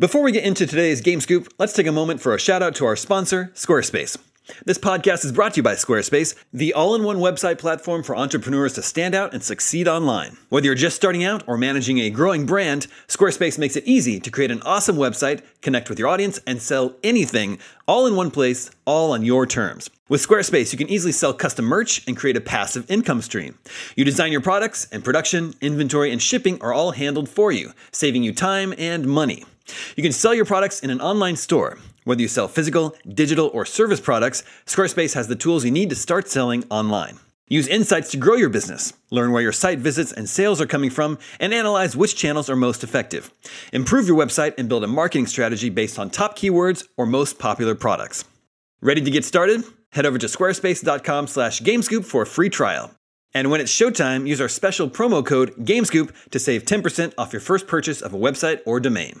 Before we get into today's Game Scoop, let's take a moment for a shout out to our sponsor, Squarespace. This podcast is brought to you by Squarespace, the all in one website platform for entrepreneurs to stand out and succeed online. Whether you're just starting out or managing a growing brand, Squarespace makes it easy to create an awesome website, connect with your audience, and sell anything all in one place, all on your terms. With Squarespace, you can easily sell custom merch and create a passive income stream. You design your products, and production, inventory, and shipping are all handled for you, saving you time and money. You can sell your products in an online store. Whether you sell physical, digital, or service products, Squarespace has the tools you need to start selling online. Use insights to grow your business, learn where your site visits and sales are coming from, and analyze which channels are most effective. Improve your website and build a marketing strategy based on top keywords or most popular products. Ready to get started? Head over to squarespace.com slash gamescoop for a free trial. And when it's showtime, use our special promo code GAMESCOOP to save 10% off your first purchase of a website or domain.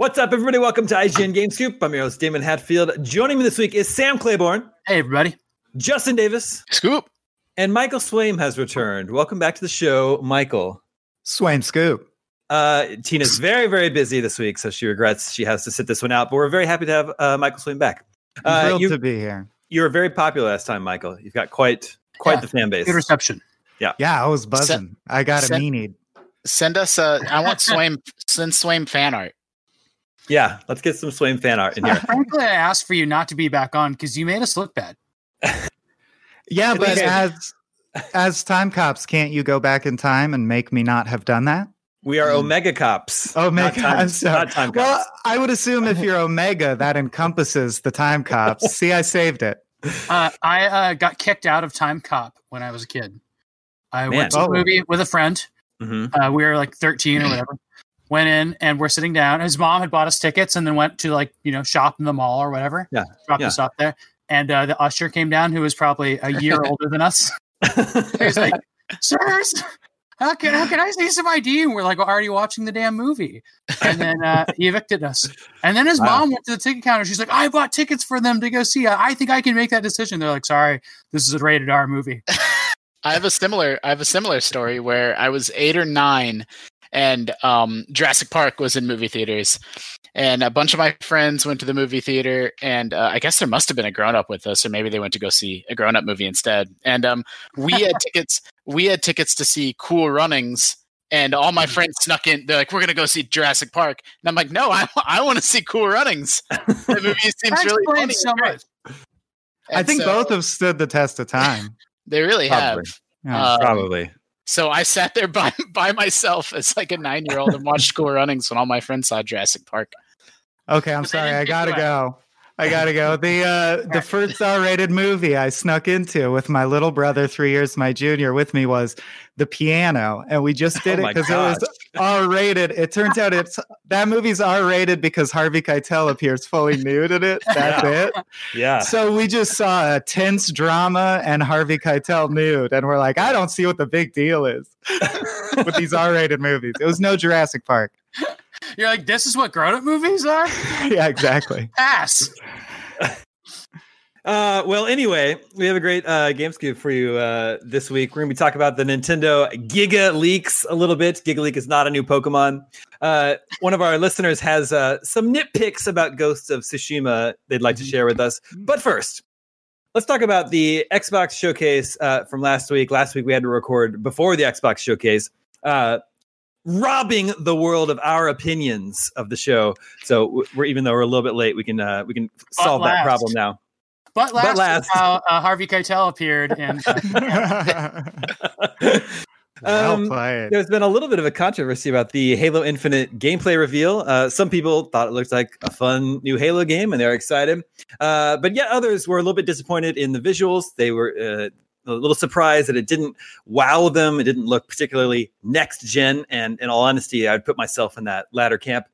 What's up, everybody? Welcome to IGN Game Scoop. I'm your host, Damon Hatfield. Joining me this week is Sam Claiborne, Hey, everybody. Justin Davis, Scoop. and Michael Swaim has returned. Welcome back to the show, Michael. Swaim Scoop. Uh, Tina's very, very busy this week, so she regrets she has to sit this one out. But we're very happy to have uh, Michael Swaim back. Uh, Thrilled you, to be here. you were very popular last time, Michael. You've got quite quite Yeah, the fan base. Good reception. Yeah, yeah, I was buzzing. I got a Send- meanie. Send us a. I want Swaim. send Swaim fan art. Yeah, let's get some Swaim fan art in here. Frankly, I asked for you not to be back on because you made us look bad. Yeah, but Okay. as as time cops, can't you go back in time and make me not have done that? We are Omega Cops. Oh, not Omega. time, I'm sorry. not time Well, cops. I would assume if you're Omega, that encompasses the time cops. See, I saved it. Uh, I uh, got kicked out of Time Cop when I was a kid. I Man. went to Oh. a movie with a friend. Mhm. Uh, we were like 13 or whatever. Went in and we're sitting down. His mom had bought us tickets and then went to like, you know, shop in the mall or whatever. Yeah, Dropped yeah. us off there. And uh, the usher came down who was probably a year older than us. He was like, Sirs, how can, how can I see some ID? And we're like, already watching the damn movie. And then uh, he evicted us. And then his Wow. mom went to the ticket counter. She's like, I bought tickets for them to go see. I think I can make that decision. They're like, sorry, this is a rated R movie. I have a similar. I have a similar story where I was eight or nine, and um, Jurassic Park was in movie theaters, and a bunch of my friends went to the movie theater, and uh, I guess there must have been a grown up with us, or maybe they went to go see a grown up movie instead. And um, we had tickets. We had tickets to see Cool Runnings. And all my friends snuck in. They're like, "We're gonna go see Jurassic Park," and I'm like, "No, I, I want to see Cool Runnings. The movie seems really funny." so much. I think so both have stood the test of time. they really have. Yeah. Um, Probably. So I sat there by by myself as like a nine year old and watched Cool Runnings when all my friends saw Jurassic Park. Okay, I'm sorry. I gotta go. I gotta go. The uh, the first R-rated movie I snuck into with my little brother, three years my junior, with me was The Piano, and we just did Oh it because it was R-rated. It turns out it's that movie's R-rated because Harvey Keitel appears fully nude in it. That's it. Yeah. So we just saw a tense drama and Harvey Keitel nude, and we're like, I don't see what the big deal is with these R-rated movies. It was no Jurassic Park. You're like, this is what grown up movies are? yeah, exactly. Ass. Uh, well, anyway, we have a great uh, game scoop for you uh, this week. We're going to be talking about the Nintendo Giga Leaks a little bit. Giga Leak is not a new Pokemon. Uh, one of our listeners has uh, some nitpicks about Ghosts of Tsushima they'd like to share with us. But first, let's talk about the Xbox showcase uh, from last week. Last week we had to record before the Xbox showcase. Uh, robbing the world of our opinions of the show. So we're even though we're a little bit late, we can uh, we can solve that problem now. But last, But last. how uh, Harvey Keitel appeared in. well Um, played. There's been a little bit of a controversy about the Halo Infinite gameplay reveal. Uh, some people thought it looked like a fun new Halo game and they're excited. Uh, but yet others were a little bit disappointed in the visuals. They were uh, a little surprised that it didn't wow them. It didn't look particularly next gen. And in all honesty, I'd put myself in that latter camp.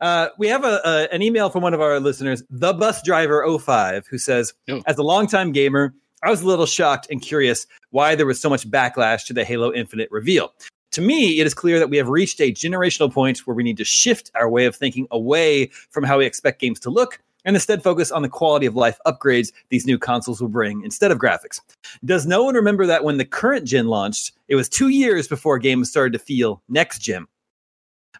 Uh, we have a, a an email from one of our listeners, the bus driver 05, who says, Oh. as a longtime gamer, I was a little shocked and curious why there was so much backlash to the Halo Infinite reveal. To me, it is clear that we have reached a generational point where we need to shift our way of thinking away from how we expect games to look and instead focus on the quality of life upgrades these new consoles will bring instead of graphics. Does no one remember that when the current gen launched, it was two years before games started to feel next gen?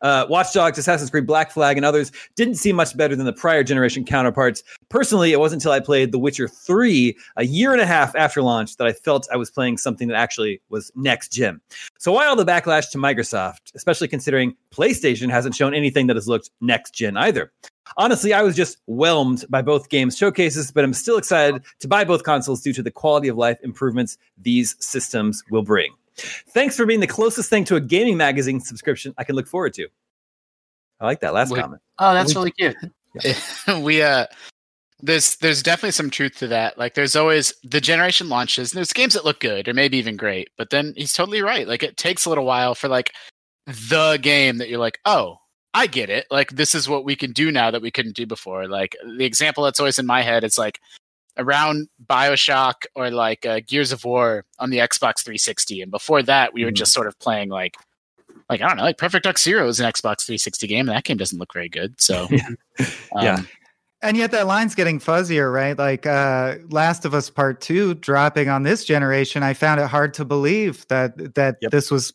Uh, Watch Dogs, Assassin's Creed Black Flag, and others didn't seem much better than the prior generation counterparts. Personally, it wasn't until I played The Witcher 3 a year and a half after launch that I felt I was playing something that actually was next gen. So, why all the backlash to Microsoft, especially considering PlayStation hasn't shown anything that has looked next gen either? Honestly, I was just whelmed by both games showcases, but I'm still excited to buy both consoles due to the quality of life improvements these systems will bring. Thanks for being the closest thing to a gaming magazine subscription I can look forward to. I like that last Wait. comment. Oh, that's really cute. we uh there's there's definitely some truth to that. Like there's always the generation launches and there's games that look good or maybe even great, but then he's totally right. Like it takes a little while for like the game that you're like, "Oh, I get it. Like this is what we can do now that we couldn't do before." Like the example that's always in my head is like around BioShock or like uh, Gears of War on the Xbox 360 and before that we were Mhm. just sort of playing like like I don't know, like Perfect Dark Zero is an Xbox 360 game and that game doesn't look very good. So Yeah. um, And yet that line's getting fuzzier, right? Like uh Last of Us Part 2 dropping on this generation, I found it hard to believe that that Yep. this was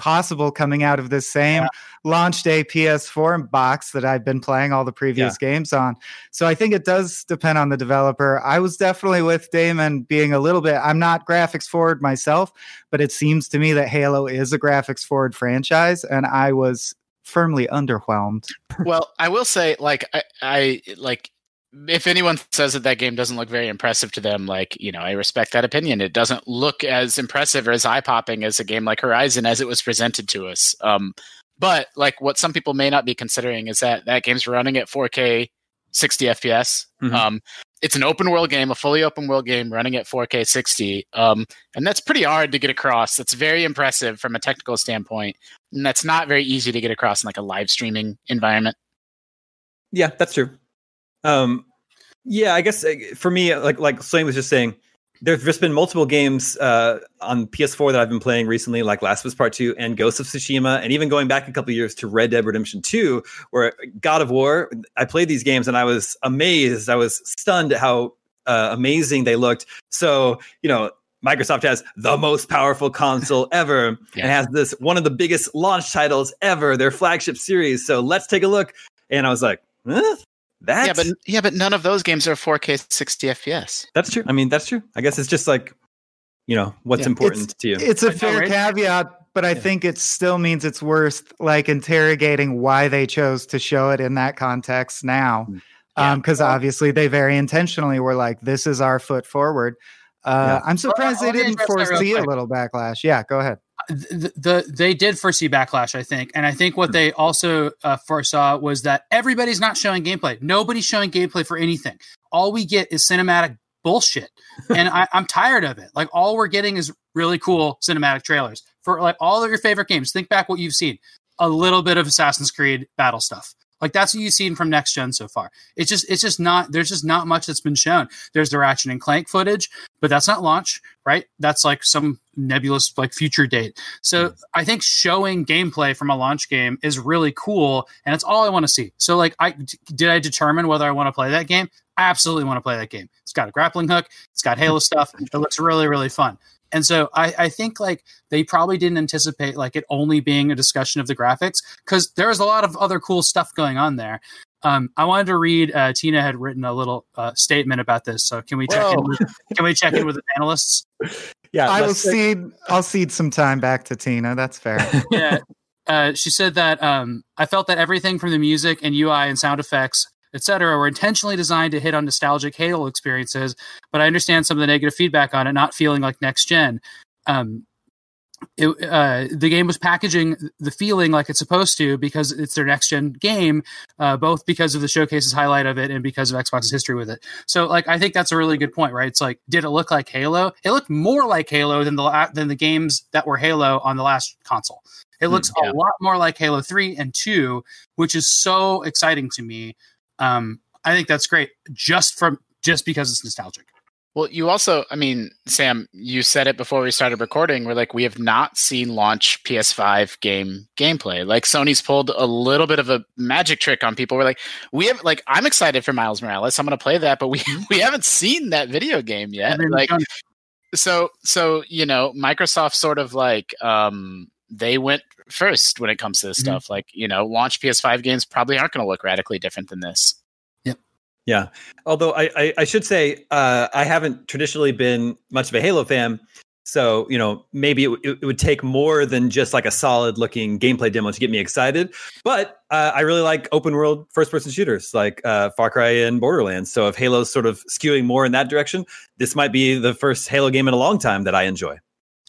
possible coming out of this same launch day PS4 box that I've been playing all the previous games on. So I think it does depend on the developer. I was definitely with Damon being a little bit I'm not graphics forward myself, but it seems to me that Halo is a graphics forward franchise and I was firmly underwhelmed. well, I will say, like, I, I like if anyone says that that game doesn't look very impressive to them, like, you know, I respect that opinion. It doesn't look as impressive or as eye popping as a game like Horizon as it was presented to us. Um, but like, what some people may not be considering is that that game's running at 4K, 60 FPS. Mhm. Um, it's an open world game, a fully open world game running at 4K 60. Um, and that's pretty hard to get across. That's very impressive from a technical standpoint. And that's not very easy to get across in like a live streaming environment. Yeah, that's true. Um, yeah, I guess uh, for me, like like Swaim was just saying, there's just been multiple games uh, on PS4 that I've been playing recently, like Last of Us Part Two and Ghost of Tsushima, and even going back a couple years to Red Dead Redemption Two, where God of War. I played these games and I was amazed. I was stunned at how uh, amazing they looked. So you know. Microsoft has the most powerful console ever Yeah. and has this one of the biggest launch titles ever, their flagship series. So let's take a look. And I was like, huh? That's yeah, but yeah, but none of those games are 4K 60 FPS. that's true. I mean, that's true. I guess it's just like, you know, what's Yeah. important to you. It's a But no, fair right? caveat, but I Yeah. think it still means it's worth like interrogating why they chose to show it in that context now. Mm. Yeah. Because obviously they very intentionally were like, this is our foot forward. Uh, I'm surprised let they didn't address that foresee a little backlash. Yeah, go ahead. The, the they did foresee backlash, I think, and I think what they also uh, foresaw was that everybody's not showing gameplay. Nobody's showing gameplay for anything. All we get is cinematic bullshit, and I, I'm tired of it. Like all we're getting is really cool cinematic trailers for like all of your favorite games. Think back what you've seen. A little bit of Assassin's Creed battle stuff. Like that's what you've seen from next gen so far. It's just it's just not there's just not much that's been shown. There's the Ratchet and Clank footage, but that's not launch, right? That's like some nebulous like future date. So hmm. I think showing gameplay from a launch game is really cool, and it's all I want to see. So like, I did I determine whether I want to play that game? absolutely want to play that game. It's got a grappling hook. It's got Halo stuff. It looks really, really fun. And so I, I think like they probably didn't anticipate like it only being a discussion of the graphics because there's a lot of other cool stuff going on there. Um, I wanted to read. Uh, Tina had written a little uh, statement about this, so can we check in? With, can we check in with the panelists? Yeah, I will cede. I'll cede some time back to Tina. That's fair. yeah, uh, she said that um, I felt that everything from the music and UI and sound effects etc., were intentionally designed to hit on nostalgic Halo experiences, but I understand some of the negative feedback on it not feeling like next gen. Um, it, uh, the game was packaging the feeling like it's supposed to because it's their next gen game, uh, both because of the showcase's highlight of it and because of Xbox's history with it. So, like, I think that's a really good point, right? It's like, did it look like Halo? It looked more like Halo than the than the games that were Halo on the last console. It hmm, looks yeah. a lot more like Halo Three and Two, which is so exciting to me um, I think that's great just from just because it's nostalgic. Well, you also, I mean, Sam, you said it before we started recording. We're like, we have not seen launch PS5 game gameplay. Like Sony's pulled a little bit of a magic trick on people. We're like, we have, like, I'm excited for Miles Morales. I'm going to play that, but we we haven't seen that video game yet. Like, so so you know, Microsoft sort of like um they went first when it comes to this mm-hmm. stuff. Like, you know, launch PS5 games probably aren't going to look radically different than this. Yep. Yeah. Although I, I, I should say, uh, I haven't traditionally been much of a Halo fan. So, you know, maybe it, it, would take more than just like a solid looking gameplay demo to get me excited. But uh, I really like open world first person shooters like uh, Far Cry and Borderlands. So if Halo's sort of skewing more in that direction, this might be the first Halo game in a long time that I enjoy.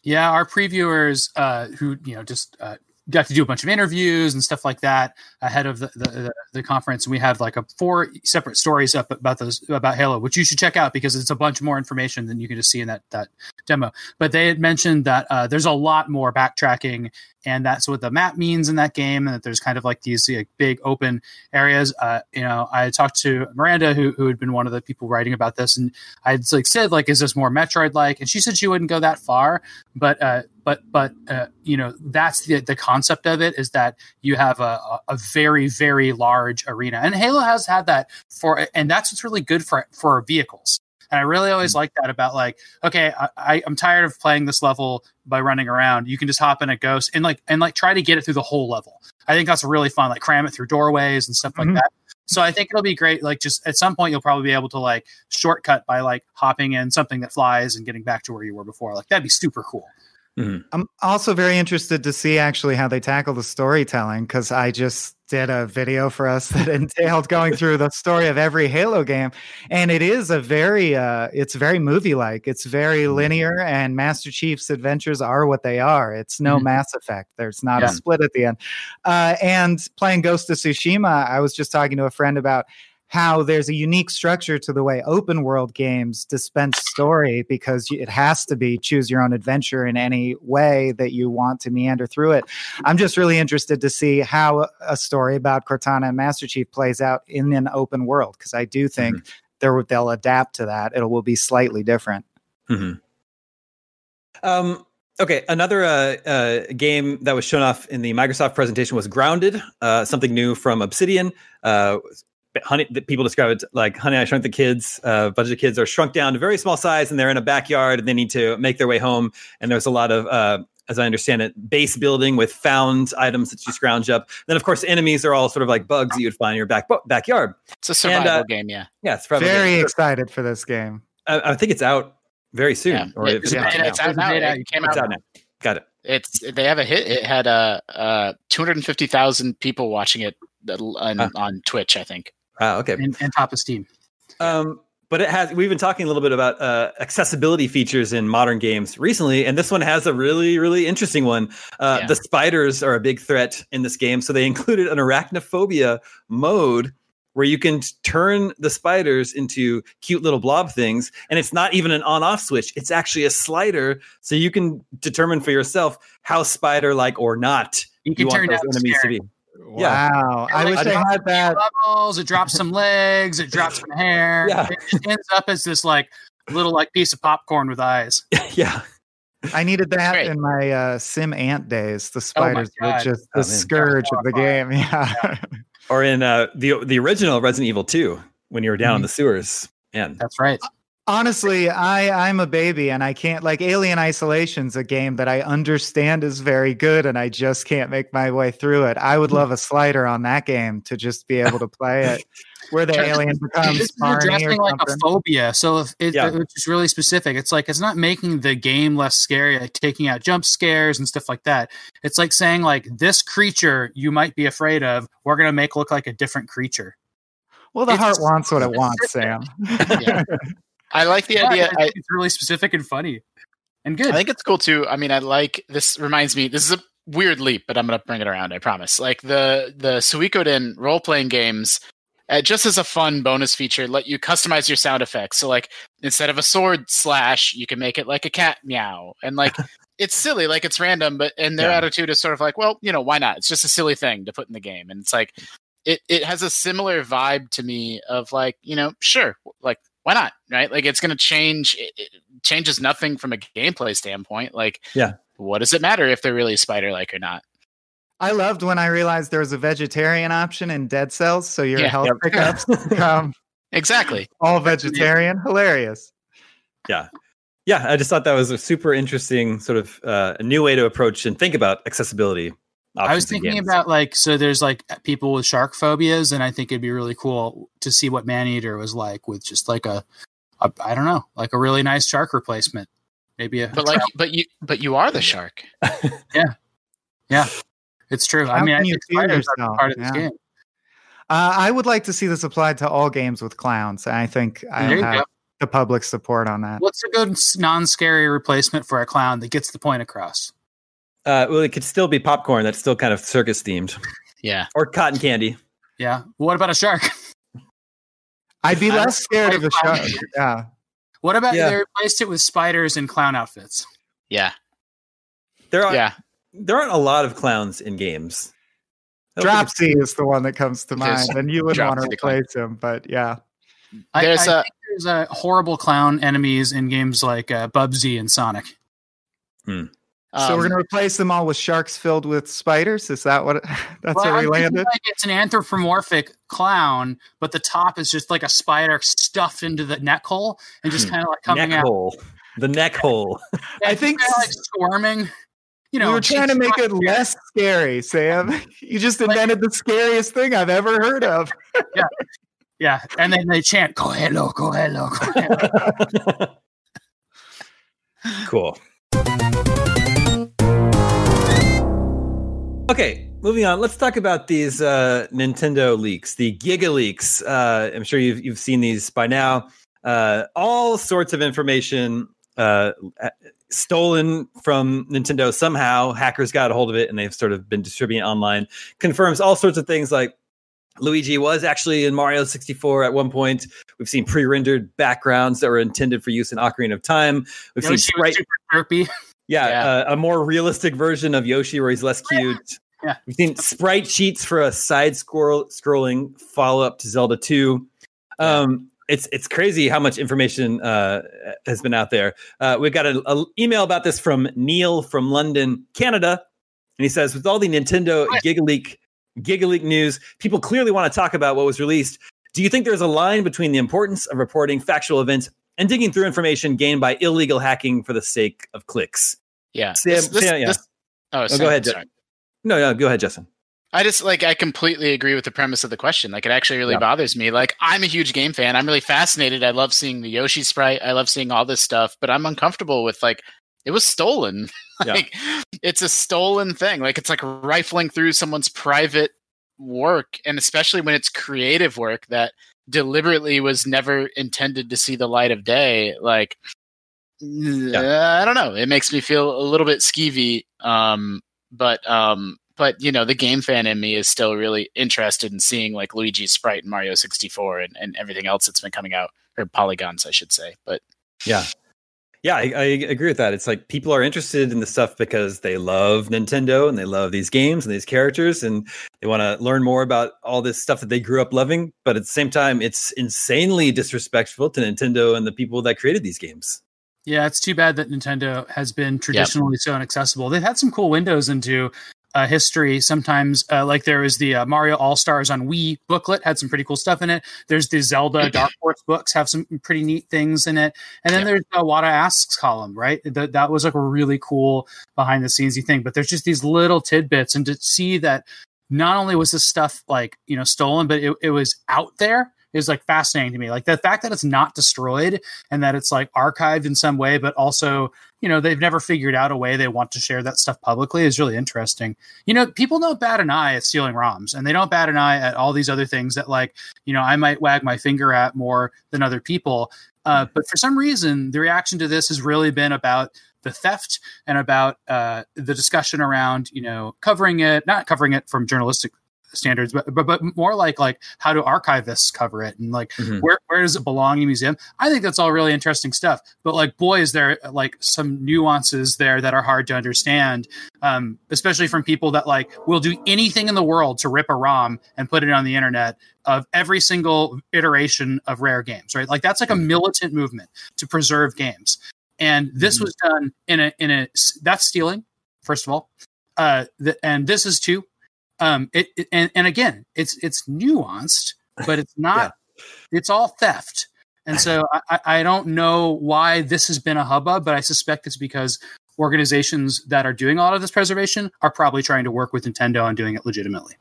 Yeah, our previewers uh, who you know just uh, got to do a bunch of interviews and stuff like that ahead of the, the, the, conference. And we have like a four separate stories up about those about Halo, which you should check out because it's a bunch more information than you can just see in that that demo. But they had mentioned that uh, there's a lot more backtracking, and that's what the map means in that game, and that there's kind of like these like, big open areas. Uh, you know, I talked to Miranda, who who had been one of the people writing about this, and I like said like, is this more Metroid like? And she said she wouldn't go that far, but uh, but but uh, you know that's the the concept of it is that you have a, a very very large arena and halo has had that for and that's what's really good for for vehicles and i really always mm-hmm. like that about like okay I, i'm tired of playing this level by running around you can just hop in a ghost and like and like try to get it through the whole level i think that's really fun like cram it through doorways and stuff mm-hmm. like that so I think it'll be great. Like just at some point, you'll probably be able to like shortcut by like hopping in something that flies and getting back to where you were before. Like that'd be super cool. Mm-hmm. I'm also very interested to see actually how they tackle the storytelling because I just did a video for us that entailed going through the story of every Halo game, and it is a very, uh, it's very movie like. It's very mm-hmm. linear, and Master Chief's adventures are what they are. It's no mm-hmm. Mass Effect. There's not yeah. a split at the end. Uh, and playing Ghost of Tsushima, I was just talking to a friend about how there's a unique structure to the way open world games dispense story because it has to be choose your own adventure in any way that you want to meander through it. I'm just really interested to see how a story about Cortana and Master Chief plays out in an open world because I do think mm-hmm. they'll adapt to that. It will be slightly different. Mm-hmm. Um, Okay, another uh, uh, game that was shown off in the Microsoft presentation was Grounded, uh, something new from Obsidian. Honey people describe it like honey i shrunk the kids uh, a bunch of kids are shrunk down to very small size and they're in a backyard and they need to make their way home. And there's a lot of uh, as i understand it base building with found items that you scrounge up. Then of course enemies are all sort of like bugs that you'd find in your back backyard. It's a survival and, uh, game yeah. yeah it's probably very game. excited for this game. I, I, think it's out very soon. Yeah. or it's, yeah. it's, out now. It came out, out now. Got it. It's they have a hit. It had uh, uh 250000 people watching it on, uh, on twitch i think Ah, okay. And, and top of Steam. Um, but it has. We've been talking a little bit about uh, accessibility features in modern games recently, and this one has a really, really interesting one. Uh, yeah. The spiders are a big threat in this game, so they included an arachnophobia mode where you can turn the spiders into cute little blob things and it's not even an on off switch it's actually a slider so you can determine for yourself how spider like or not you, can you turn want those enemies to be Wow. I wish I had that. Levels, it drops some legs, it drops some hair. Yeah. It ends up as this like little like piece of popcorn with eyes. yeah. I needed that Great. in my uh, SimAnt days. The oh spiders oh were just the oh, scourge of the game. Yeah. yeah. Or in uh, the the original Resident Evil 2. when you were down in Mhm. the sewers. Man, That's right. Honestly, I I'm a baby and I can't like Alien Isolation's a game that I understand is very good and I just can't make my way through it. I would hmm. love a slider on that game to just be able to play it where the alien becomes This is Barney or addressing like a phobia, so if it, Yeah. is really specific. It's like it's not making the game less scary, like taking out jump scares and stuff like that. It's like saying like this creature you might be afraid of, we're gonna make look like a different creature. Well, the it's heart wants what it wants. Sam. I like the Yeah, idea. I I, it's really specific and funny and good. I think it's cool too. I mean, I like this. Reminds me, this is a weird leap, but I'm gonna bring it around. I promise. Like the the Suikoden role playing games, uh, just as a fun bonus feature, let you customize your sound effects. So like instead of a sword slash, you can make it like a cat meow, and like it's silly, like it's random, but and their Yeah. attitude is sort of like, well, you know, why not? It's just a silly thing to put in the game, and it's like it it has a similar vibe to me of like you know, sure, like why not, right? Like it's gonna change. It, it changes nothing from a gameplay standpoint. Like Yeah. what does it matter if they're really spider like or not? I loved when I realized there was a vegetarian option in Dead Cells, so your Yeah. health Yep. pickups become Exactly. all vegetarian. Hilarious. yeah, yeah. I just thought that was a super interesting sort of uh, a new way to approach and think about accessibility. I was thinking games. about like so there's like people with shark phobias, and I think it'd be really cool to see what Maneater was like with just like a, a I don't know, like a really nice shark replacement. Maybe a But like, but you, but you are the shark. Yeah. Yeah. It's true. How I mean, I can you think feel spiders are part of this game. Uh, I would like to see this applied to all games with clowns. I think I have go. the public support on that. What's a good non-scary replacement for a clown that gets the point across? Uh, well, it could still be popcorn. That's still kind of circus themed, Yeah. or cotton candy. Yeah. What about a shark? I'd be I less scared of a shark. Yeah. What about Yeah. they replaced it with spiders and clown outfits? Yeah. There are Yeah. there aren't a lot of clowns in games. I don't think it's- Dropsy is the one that comes to mind, and you would want to Dropsy clown. replace him, but yeah. I, There's I a- think there's a horrible clown enemies in games like uh, Bubsy and Sonic. So we're Um, going to replace them all with sharks filled with spiders. Is that what? That's Well, where we landed. Like it's an anthropomorphic clown, but the top is just like a spider stuffed into the neck hole and just Hmm. kind of like coming neck out. hole. The neck hole. I think kinda like squirming. You know, we were trying to make it it's- less scary, Sam. You just invented the scariest thing I've ever heard of. Yeah, yeah, and then they chant "Go hello, go hello, go hello." cool. Okay, moving on. Let's talk about these uh, Nintendo leaks, the Giga leaks. Uh, I'm sure you've you've seen these by now. Uh, all sorts of information uh, stolen from Nintendo somehow. Hackers got a hold of it, and they've sort of been distributing it online. Confirms all sorts of things like Luigi was actually in Mario 64 at one point. We've seen pre-rendered backgrounds that were intended for use in Ocarina of Time. We've Yoshi seen sprite, super derpy. yeah, Yeah. Uh, a more realistic version of Yoshi where he's less cute. Yeah. We've seen sprite sheets for a side scroll scrolling follow up to Zelda 2. Um, it's it's crazy how much information uh, has been out there. Uh, we've got an email about this from Neil from London, Canada, and he says, with all the Nintendo GigaLeak GigaLeak news, people clearly want to talk about what was released. Do you think there's a line between the importance of reporting factual events and digging through information gained by illegal hacking for the sake of clicks? Yeah. Sam- This- this- Sam, yeah. this- oh, go ahead, sorry. No, no, go ahead, Justin. I just like I completely agree with the premise of the question. Like it actually really Yeah. bothers me. Like I'm a huge game fan. I'm really fascinated. I love seeing the Yoshi sprite. I love seeing all this stuff, but I'm uncomfortable with like it was stolen. Yeah. like it's a stolen thing. Like it's like rifling through someone's private work and especially when it's creative work that deliberately was never intended to see the light of day. Like uh, I don't know. It makes me feel a little bit skeevy. Um, but um, but you know, the game fan in me is still really interested in seeing like Luigi's sprite in Mario 64 and, and everything else that's been coming out, or polygons, I should say. But Yeah. Yeah, I, I agree with that. It's like people are interested in the stuff because they love Nintendo and they love these games and these characters and they want to learn more about all this stuff that they grew up loving. But at the same time, it's insanely disrespectful to Nintendo and the people that created these games. Yeah, it's too bad that Nintendo has been traditionally so inaccessible. They've had some cool windows into uh, history. Sometimes, uh, like there was the uh, Mario All Stars on Wii booklet, had some pretty cool stuff in it. There's the Zelda Dark Horse books, have some pretty neat things in it. And then yeah. there's the Iwata Asks column, right? That that was like a really cool behind the scenesy thing. But there's just these little tidbits, and to see that not only was this stuff like you know stolen, but it, it was out there is like fascinating to me. Like the fact that it's not destroyed and that it's like archived in some way, but also, you know, they've never figured out a way they want to share that stuff publicly is really interesting. You know, people don't bat an eye at stealing ROMs and they don't bat an eye at all these other things that like, you know, I might wag my finger at more than other people. Uh, but for some reason, the reaction to this has really been about the theft and about uh, the discussion around you know covering it not covering it from journalistic standards, but, but but more like like how do archivists cover it and like mm-hmm. where where does it belong in a museum? I think that's all really interesting stuff. But like, boy, is there like some nuances there that are hard to understand, um, especially from people that like will do anything in the world to rip a ROM and put it on the internet of every single iteration of rare games, right? Like that's like a mm-hmm. militant movement to preserve games. And this mm-hmm. was done in a in a that's stealing, first of all. Uh, the, and this is too um, it, it, and, and again, it's it's nuanced, but it's not. yeah. It's all theft, and so I, I don't know why this has been a hubbub, but I suspect it's because organizations that are doing a lot of this preservation are probably trying to work with Nintendo on doing it legitimately.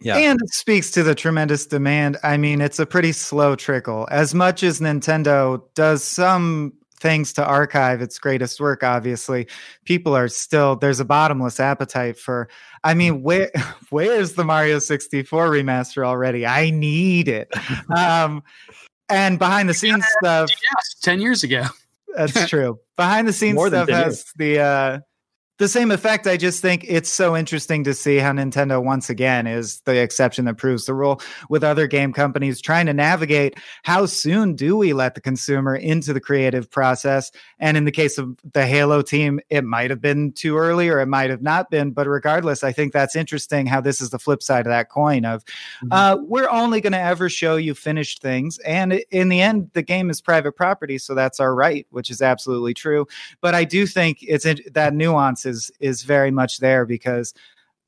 Yeah. And it speaks to the tremendous demand. I mean, it's a pretty slow trickle. As much as Nintendo does some things to archive its greatest work obviously. People are still there's a bottomless appetite for i mean mm-hmm. where where's the mario 64 remaster already? I need it. Um and behind the scenes yeah, stuff 10 years ago. That's true. Behind the scenes stuff has years. the uh the same effect. I just think it's so interesting to see how Nintendo once again is the exception that proves the rule with other game companies trying to navigate how soon do we let the consumer into the creative process. And in the case of the Halo team, it might have been too early or it might have not been. But regardless, I think that's interesting how this is the flip side of that coin of mm-hmm. uh, we're only going to ever show you finished things. And in the end, the game is private property. So that's our right, which is absolutely true. But I do think it's that nuance is is very much there because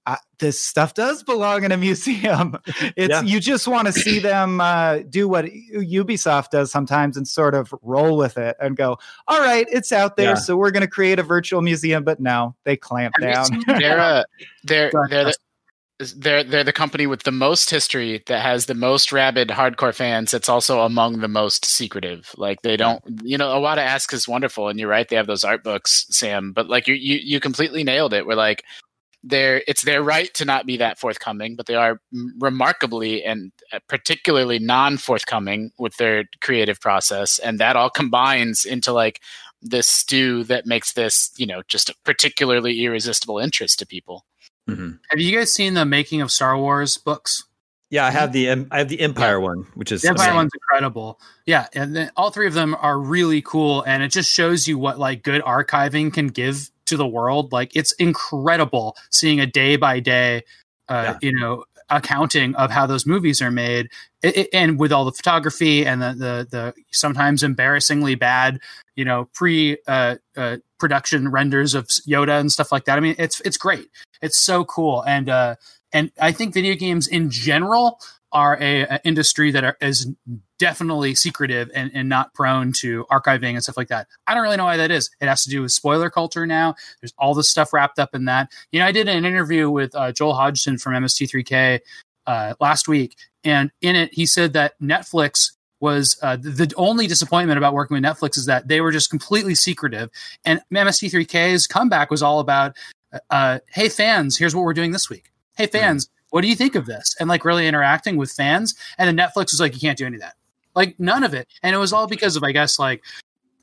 uh, this stuff does belong in a museum. It's yeah. you just want to see them uh, do what Ubisoft does sometimes and sort of roll with it and go, "All right, it's out there, yeah. so we're going to create a virtual museum." But no, they clamp down. they're uh, they're they're the, they're they're the company with the most history that has the most rabid hardcore fans. It's also among the most secretive. Like they don't, you know, Iwata Ask is wonderful, and you're right. They have those art books, Sam. But like you, you, you completely nailed it. We're like, they're it's their right to not be that forthcoming, but they are remarkably and uh, particularly non-forthcoming with their creative process, and that all combines into like this stew that makes this, you know, just a particularly irresistible interest to people. Mm-hmm. Have you guys seen the making of Star Wars books? Yeah, I have the I have the Empire yeah. one, which is the Empire amazing. one's incredible. Yeah, and then all three of them are really cool, and it just shows you what like good archiving can give to the world. Like it's incredible seeing a day by day, uh, yeah. you know, accounting of how those movies are made, it, it, and with all the photography and the the, the sometimes embarrassingly bad, you know, pre uh, uh, production renders of Yoda and stuff like that. I mean, it's it's great. It's so cool, and uh, and I think video games in general are a, a industry that are, is definitely secretive and, and not prone to archiving and stuff like that. I don't really know why that is. It has to do with spoiler culture now. There's all this stuff wrapped up in that. You know, I did an interview with uh, Joel Hodgson from MST3K uh, last week, and in it he said that Netflix was uh, the, only disappointment about working with Netflix is that they were just completely secretive. And MST3K's comeback was all about, uh, "Hey fans, here's what we're doing this week. Hey fans, what do you think of this?" And like really interacting with fans. And then Netflix was like, "You can't do any of that. Like none of it." And it was all because of, I guess, like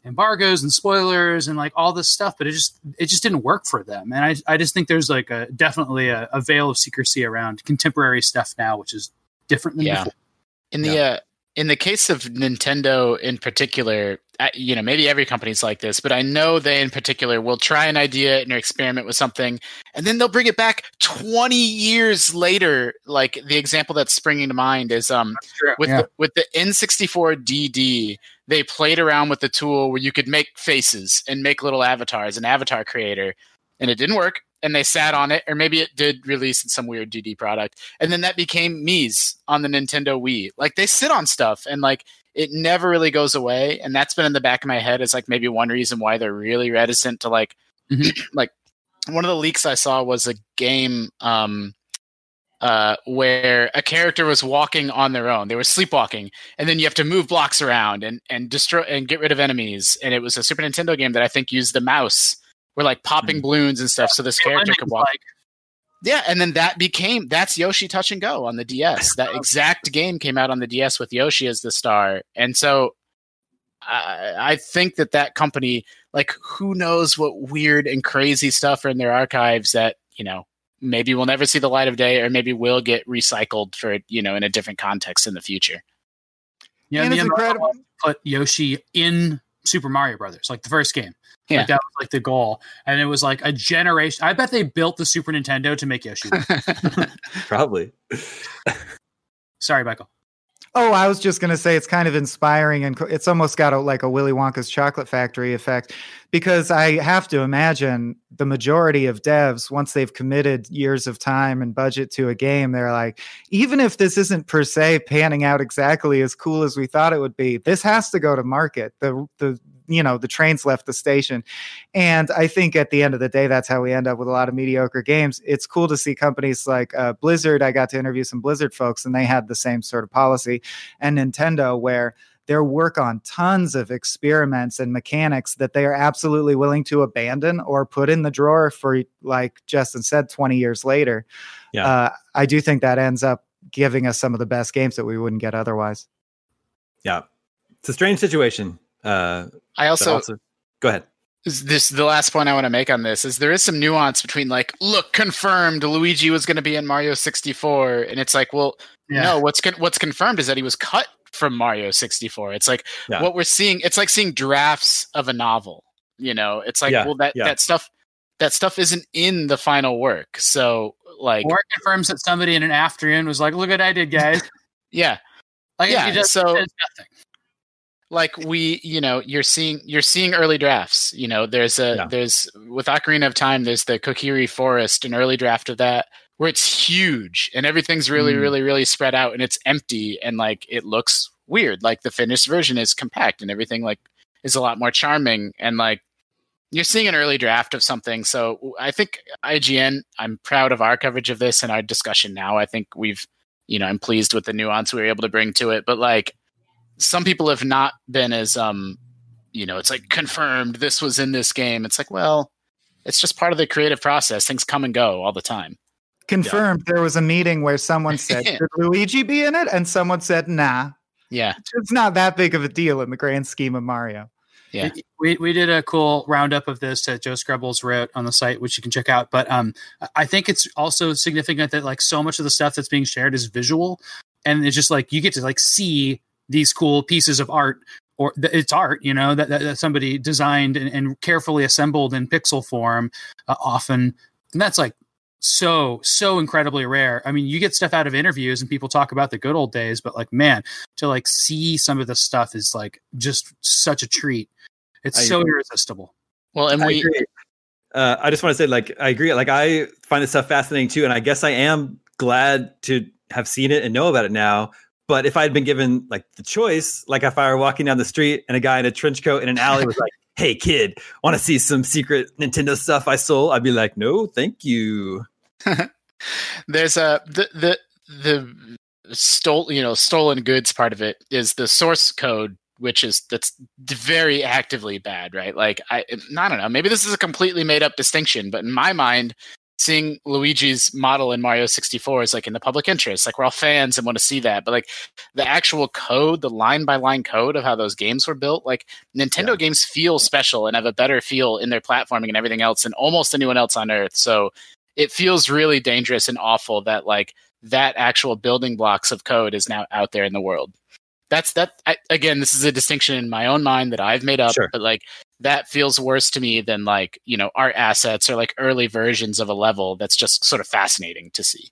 embargoes and spoilers and like all this stuff. But it just it just didn't work for them. And I I just think there's like a definitely a, a veil of secrecy around contemporary stuff now, which is different than yeah. before. In the yeah. uh, in the case of Nintendo in particular, you know, maybe every company's like this, but I know they in particular will try an idea and experiment with something, and then they'll bring it back 20 years later. Like the example that's springing to mind is um with yeah. the, with the N64 DD, they played around with the tool where you could make faces and make little avatars, an avatar creator, and it didn't work. And they sat on it, or maybe it did release in some weird DD product, and then that became Mii's on the Nintendo Wii. Like they sit on stuff, and like it never really goes away, and that's been in the back of my head as like maybe one reason why they're really reticent to like Mhm. like one of the leaks I saw was a game um uh where a character was walking on their own. They were sleepwalking and then you have to move blocks around and and destroy and get rid of enemies and it was a Super Nintendo game that I think used the mouse. We're like popping mm-hmm. balloons and stuff so this character could walk. Like, Yeah, and then that became that's Yoshi Touch and Go on the DS. That exact game came out on the DS with Yoshi as the star, and so I, I think that that company, like, who knows what weird and crazy stuff are in their archives that you know maybe we'll never see the light of day, or maybe will get recycled for you know in a different context in the future. yeah, and it's incredible. put Yoshi in Super Mario Brothers, like the first game. Yeah. Like that was like the goal, and it was like a generation. I bet they built the Super Nintendo to make Yoshi. Probably. Sorry, Michael. Oh, I was just going to say it's kind of inspiring and it's almost got a, like a Willy Wonka's chocolate factory effect because I have to imagine the majority of devs, once they've committed years of time and budget to a game, they're like, even if this isn't per se panning out exactly as cool as we thought it would be, this has to go to market. The, the, you know, the trains left the station. And I think at the end of the day, that's how we end up with a lot of mediocre games. It's cool to see companies like uh, Blizzard. I got to interview some Blizzard folks, and they had the same sort of policy, and Nintendo, where they're work on tons of experiments and mechanics that they are absolutely willing to abandon or put in the drawer for, like Justin said, 20 years later. Yeah. Uh, I do think that ends up giving us some of the best games that we wouldn't get otherwise. Yeah. It's a strange situation. Uh, I also also, go ahead. this the last point I want to make on this is there is some nuance between like look confirmed Luigi was going to be in Mario 64 and it's like well Yeah. no what's con- what's confirmed is that he was cut from Mario 64 it's like Yeah. what we're seeing it's like seeing drafts of a novel you know it's like Yeah, well that yeah. that stuff that stuff isn't in the final work so like Or it confirms that somebody in an afternoon was like, "Look what I did, guys!" yeah Like, Yeah, it just, so- it's nothing. Like we you know you're seeing you're seeing early drafts you know there's a Yeah. there's with ocarina of time there's the kokiri forest an early draft of that where it's huge and everything's really Mm. really really spread out and it's empty and like it looks weird like the finished version is compact and everything like is a lot more charming and like you're seeing an early draft of something so i think ign i'm proud of our coverage of this and our discussion now i think we've you know i'm pleased with the nuance we were able to bring to it but like some people have not been as um you know it's like confirmed this was in this game it's like well it's just part of the creative process things come and go all the time Confirmed, there was a meeting where someone said, Yeah. Should Luigi be in it? And someone said, Nah. yeah It's not that big of a deal in the grand scheme of Mario. Yeah. We, we did a cool roundup of this that Joe Skrebels wrote on the site, which you can check out. But um, I think it's also significant that like so much of the stuff that's being shared is visual, and it's just like you get to like see these cool pieces of art, or th- it's art, you know, that, that, that somebody designed and, and carefully assembled in pixel form, uh, often, and that's like so so incredibly rare. I mean, you get stuff out of interviews and people talk about the good old days, but like man, to like see some of the stuff is like just such a treat. It's I so agree. irresistible. well and we agree. Uh, I just want to say, like, I agree. Like, I find this stuff fascinating too, and I guess I am glad to have seen it and know about it now. But if I had been given like the choice, like if I were walking down the street and a guy in a trench coat in an alley was like, "Hey, kid, want to see some secret Nintendo stuff I sold?" I'd be like, "No, thank you." there's a the the the stole you know stolen goods part of it is the source code which is that's very actively bad right like i i don't know maybe this is a completely made up distinction but in my mind seeing luigi's model in mario 64 is like in the public interest like we're all fans and want to see that but like the actual code the line by line code of how those games were built like nintendo Yeah. games feel special and have a better feel in their platforming and everything else than almost anyone else on earth so it feels really dangerous and awful that like that actual building blocks of code is now out there in the world. That's that I, again. This is a distinction in my own mind that I've made up, Sure. but like that feels worse to me than like you know art assets or like early versions of a level. That's just sort of fascinating to see.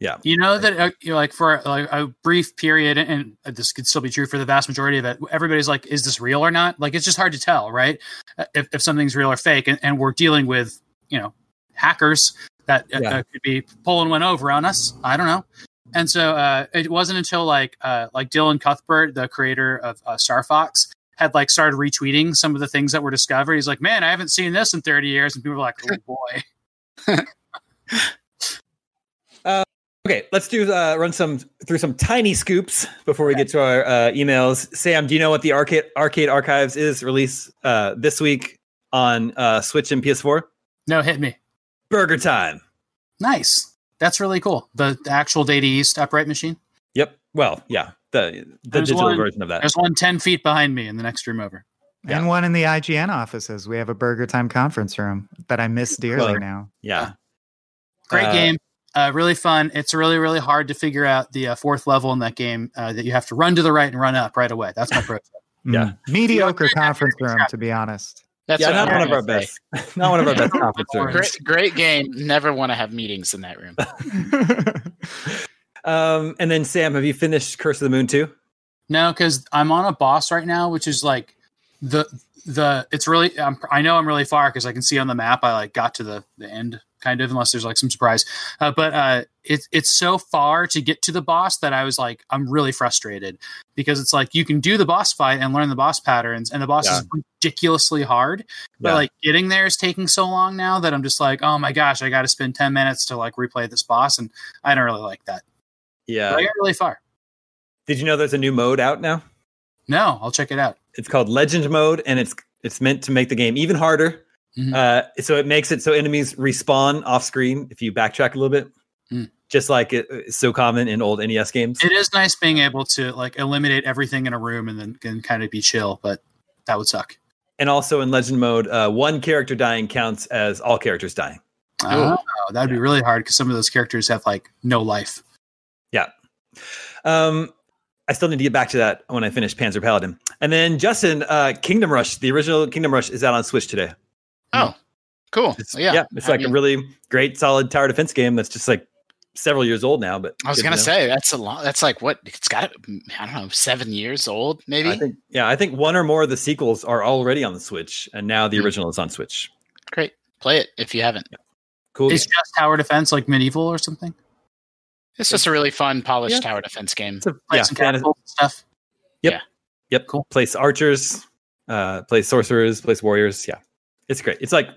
Yeah you know that uh, you know, like for like a brief period, and and this could still be true for the vast majority of it. Everybody's like, "Is this real or not?" Like it's just hard to tell, right? Uh, If if something's real or fake, and, and we're dealing with you know hackers that uh, Yeah. uh, could be pulling one over on us. I don't know. And so uh, it wasn't until like uh, like Dylan Cuthbert, the creator of uh, Star Fox, had like started retweeting some of the things that were discovered. He's like, "Man, I haven't seen this in 30 years," and people were like, "Oh boy." Okay, let's do uh, run some through some tiny scoops before we get to our uh, emails. Sam, do you know what the arcade arcade archives is released uh, this week on uh, Switch and PS4? No, hit me. Burger Time. Nice. That's really cool. The, the actual Data East upright machine. Yep. Well, yeah, the the There's digital one- version of that. There's one 10 feet behind me in the next room over. Yeah. And one in the IGN offices. We have a Burger Time conference room that I miss dearly Well, now. Yeah. Great Uh, game. Uh, really fun. It's really, really hard to figure out the uh, fourth level in that game uh, that you have to run to the right and run up right away. That's my pro. Yeah. Mm. Mediocre conference room, to be honest. That's yeah, what not I'm one of our best. Not one of our best conference rooms. Great, great game. Never want to have meetings in that room. Um, and then Sam, have you finished Curse of the Moon too? No, because I'm on a boss right now, which is like the the. It's really. I'm, I know I'm really far because I can see on the map. I like got to the the end kind of, unless there's like some surprise. Uh, but uh, it's it's so far to get to the boss that I was like, I'm really frustrated because it's like you can do the boss fight and learn the boss patterns, and the boss is ridiculously hard. But Yeah. like getting there is taking so long now that I'm just like, oh my gosh, I got to spend ten minutes to like replay this boss, and I don't really like that. Yeah. But I got really far. Did you know there's a new mode out now? No, I'll check it out. It's called Legend Mode, and it's it's meant to make the game even harder. Mhm. Uh, so it makes it so enemies respawn off screen if you backtrack a little bit, Mm. just like it, it's so common in old NES games. It is nice being able to like eliminate everything in a room and then can kind of be chill, but that would suck. and also in Legend Mode, uh, one character dying counts as all characters dying. Oh, that'd be really hard because some of those characters have like no life. Yeah. Um, I still need to get back to that when I finish Panzer Paladin. And then Justin, uh, Kingdom Rush, the original Kingdom Rush is out on Switch today. Oh, cool. It's, yeah, yeah, it's I like a really great, solid tower defense game that's just like several years old now. But I was gonna say that's a lot. That's like what it's got. I don't know, seven years old, maybe. I think, yeah, I think one or more of the sequels are already on the Switch, and now the Hmm. original is on Switch. Great, play it if you haven't. Cool. Is game. just tower defense like medieval or something. It's just a really fun, polished Yeah. tower defense game. It's a, Play yeah, some fantasy- catapults and stuff. Yep. Cool. Place archers, uh, place sorcerers, place warriors. Yeah, it's great. It's like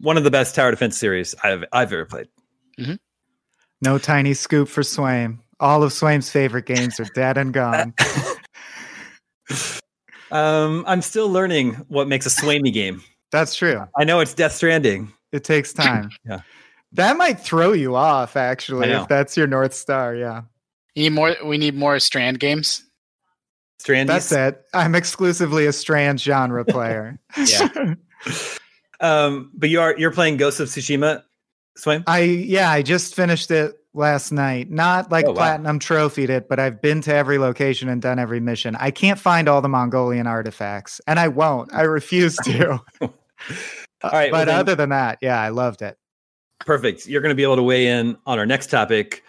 one of the best tower defense series I've I've ever played. No tiny scoop for Swaim. All of Swaim's favorite games are dead and gone. Um, I'm still learning what makes a Swamy game. That's true. I know it's Death Stranding. It takes time. Yeah. That might throw you off, actually, if that's your North Star. Yeah. You need more. We need more Strand games. Strand. That's it. I'm exclusively a Strand genre player. Yeah. Um, but you are you're playing Ghost of Tsushima, Swaim. I yeah, I just finished it last night. Not like Oh, wow. platinum trophied it, but I've been to every location and done every mission. I can't find all the Mongolian artifacts, and I won't. I refuse to. All right, well but then- other than that, yeah, I loved it. Perfect. You're going to be able to weigh in on our next topic.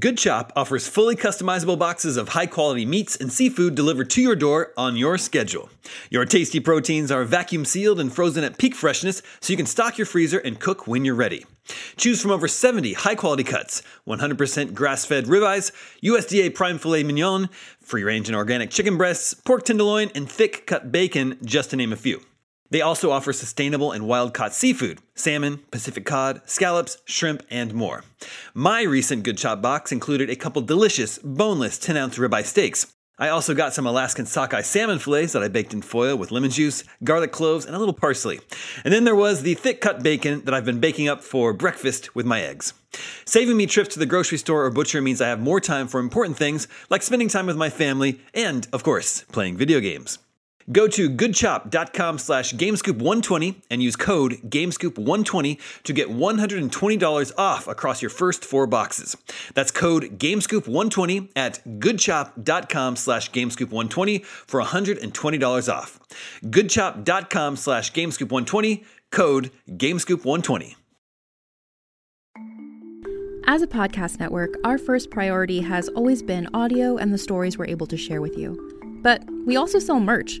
Good Chop offers fully customizable boxes of high quality meats and seafood delivered to your door on your schedule. Your tasty proteins are vacuum sealed and frozen at peak freshness so you can stock your freezer and cook when you're ready. Choose from over 70 high quality cuts 100% grass fed ribeyes, USDA prime filet mignon, free range and organic chicken breasts, pork tenderloin, and thick cut bacon, just to name a few. They also offer sustainable and wild caught seafood salmon, Pacific cod, scallops, shrimp, and more. My recent Good Chop box included a couple delicious, boneless 10 ounce ribeye steaks. I also got some Alaskan sockeye salmon fillets that I baked in foil with lemon juice, garlic cloves, and a little parsley. And then there was the thick cut bacon that I've been baking up for breakfast with my eggs. Saving me trips to the grocery store or butcher means I have more time for important things like spending time with my family and, of course, playing video games. Go to goodchop.com slash gamescoop120 and use code gamescoop120 to get $120 off across your first four boxes. That's code gamescoop120 at goodchop.com slash gamescoop120 for $120 off. goodchop.com slash gamescoop120, code gamescoop120. As a podcast network, our first priority has always been audio and the stories we're able to share with you. But we also sell merch.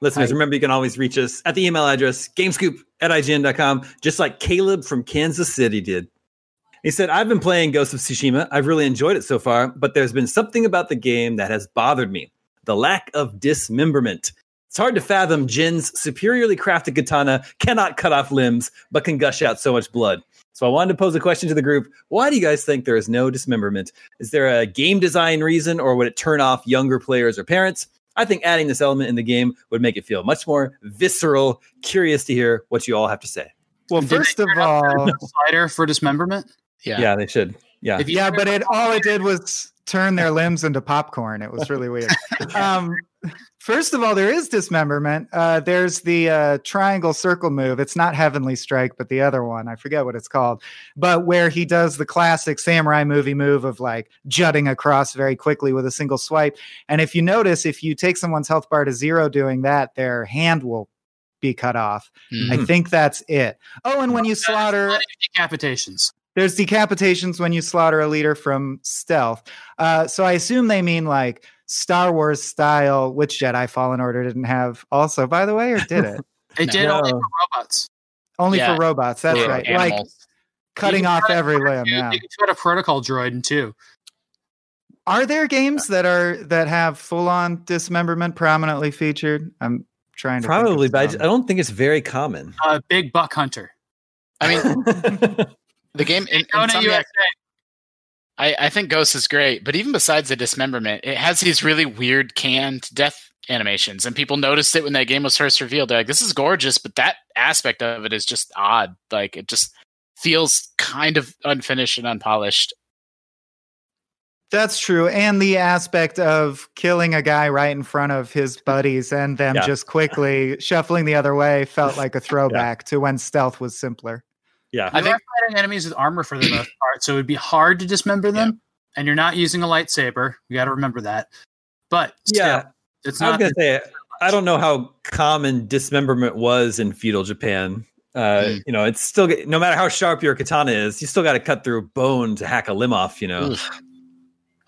Listeners, Hi. remember you can always reach us at the email address gamescoop at IGN.com, just like Caleb from Kansas City did. He said, I've been playing Ghost of Tsushima. I've really enjoyed it so far, but there's been something about the game that has bothered me the lack of dismemberment. It's hard to fathom Jin's superiorly crafted katana cannot cut off limbs, but can gush out so much blood. So I wanted to pose a question to the group. Why do you guys think there is no dismemberment? Is there a game design reason, or would it turn off younger players or parents? I think adding this element in the game would make it feel much more visceral. Curious to hear what you all have to say. Well, Did first of all, slider for dismemberment. Yeah. Yeah, they should. Yeah. If yeah, but it all it did was turn their limbs into popcorn. It was really weird. um, first of all, there is dismemberment. Uh, there's the uh, triangle circle move. It's not Heavenly Strike, but the other one. I forget what it's called. But where he does the classic samurai movie move of like jutting across very quickly with a single swipe. And if you notice, if you take someone's health bar to zero doing that, their hand will be cut off. Mhm. I think that's it. Oh, and when you slaughter decapitations. there's decapitations when you slaughter a leader from stealth. Uh, so I assume they mean like Star Wars style, which Jedi Fallen Order didn't have also, by the way, or did it? It No. did only for robots. Only Yeah. for robots. That's For right. Like cutting off every for limb. two- Yeah. You can cut a protocol droid in two. Are there games that are that have full on dismemberment prominently featured? I'm trying to Probably, but I, some. j- I don't think it's very common. Uh, Big Buck Hunter. I mean, the game in, Kona Insomniac, USA. I, I think Ghost is great, but even besides the dismemberment, it has these really weird canned death animations, and people noticed it when that game was first revealed. They're like, "This is gorgeous," but that aspect of it is just odd. Like it just feels kind of unfinished and unpolished. That's true. And the aspect of killing a guy right in front of his buddies and them Yeah. just quickly shuffling the other way felt like a throwback to when stealth was simpler. Yeah. I think- are fighting enemies with armor for the most part, so it would be hard to dismember them. And you're not using a lightsaber. You got to remember that. But still, Yeah. it's I was gonna say I don't know how common dismemberment was in feudal Japan. Uh, Mm. You know, it's still no matter how sharp your katana is, you still got to cut through bone to hack a limb off. You know, Oof.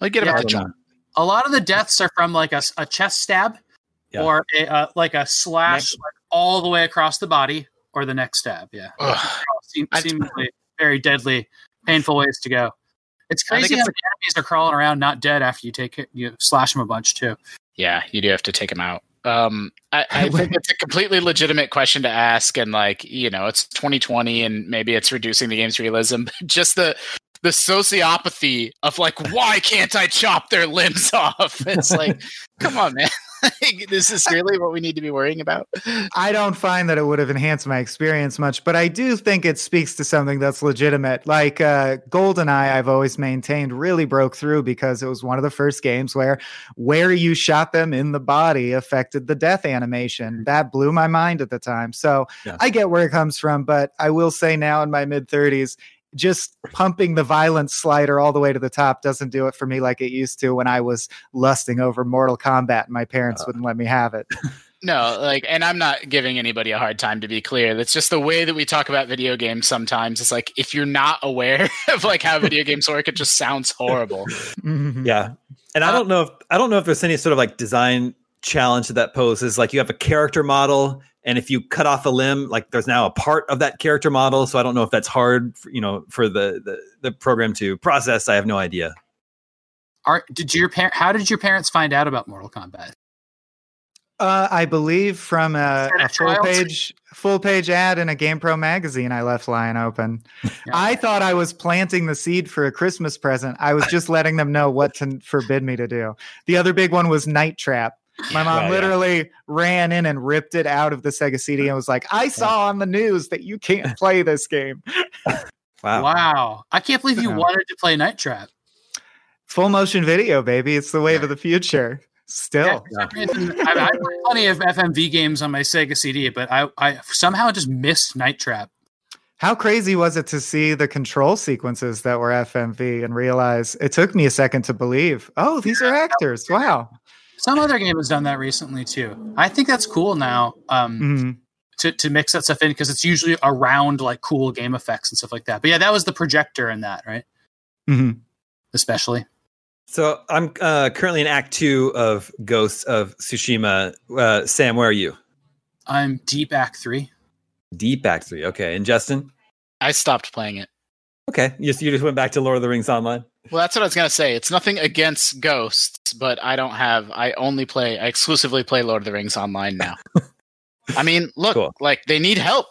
Like get Yeah, about I the don't jump. know. a lot of the deaths are from like a, a chest stab Yeah. or a, uh, like a slash like, all the way across the body or the neck stab. Yeah. Ugh. Seem, seemingly very deadly, painful ways to go. It's crazy how the enemies are crawling around not dead after you take it. You slash them a bunch too. Yeah, you do have to take them out. Um, I, I think it's a completely legitimate question to ask, and like you know, it's 2020, and maybe it's reducing the game's realism. But just the the sociopathy of like, why can't I chop their limbs off? It's like, come on, man. Like, this is really what we need to be worrying about. I don't find that it would have enhanced my experience much, but I do think it speaks to something that's legitimate. Like uh, GoldenEye, I've always maintained really broke through because it was one of the first games where where you shot them in the body affected the death animation. That blew my mind at the time. So Yeah. I get where it comes from, but I will say now in my mid 30s, just pumping the violence slider all the way to the top doesn't do it for me like it used to when I was lusting over Mortal Kombat and my parents uh, wouldn't let me have it. No, like, and I'm not giving anybody a hard time to be clear. That's just the way that we talk about video games sometimes. It's like if you're not aware of like how video games work, it just sounds horrible. Mm-hmm. Yeah. And I don't know if I don't know if there's any sort of like design challenge that that poses. Like you have a character model, and if you cut off a limb, like there's now a part of that character model. So I don't know if that's hard, for, you know, for the, the the program to process. I have no idea. Are did your parent? How did your parents find out about Mortal Kombat? Uh, I believe from a, a full page full page ad in a GamePro magazine I left lying open. Yeah. I thought I was planting the seed for a Christmas present. I was just letting them know what to forbid me to do. The other big one was Night Trap. My mom yeah, literally yeah. ran in and ripped it out of the Sega CD and was like, "I saw on the news that you can't play this game." wow! Wow! I can't believe you wanted to play Night Trap. Full motion video, baby! It's the wave of the future. Still, yeah, I, I plenty of FMV games on my Sega CD, but I, I somehow just missed Night Trap. How crazy was it to see the control sequences that were FMV and realize it took me a second to believe, oh, these are actors. Wow. Some other game has done that recently too. I think that's cool now um, mm-hmm. to, to mix that stuff in because it's usually around like cool game effects and stuff like that. But yeah, that was the projector in that, right? Mm-hmm. Especially. So I'm uh, currently in Act Two of Ghosts of Tsushima. Uh, Sam, where are you? I'm deep Act Three. Deep Act Three. Okay, and Justin? I stopped playing it. Okay, you just, you just went back to Lord of the Rings Online. Well, that's what I was gonna say. It's nothing against Ghosts, but I don't have. I only play. I exclusively play Lord of the Rings Online now. I mean, look, cool. like they need help.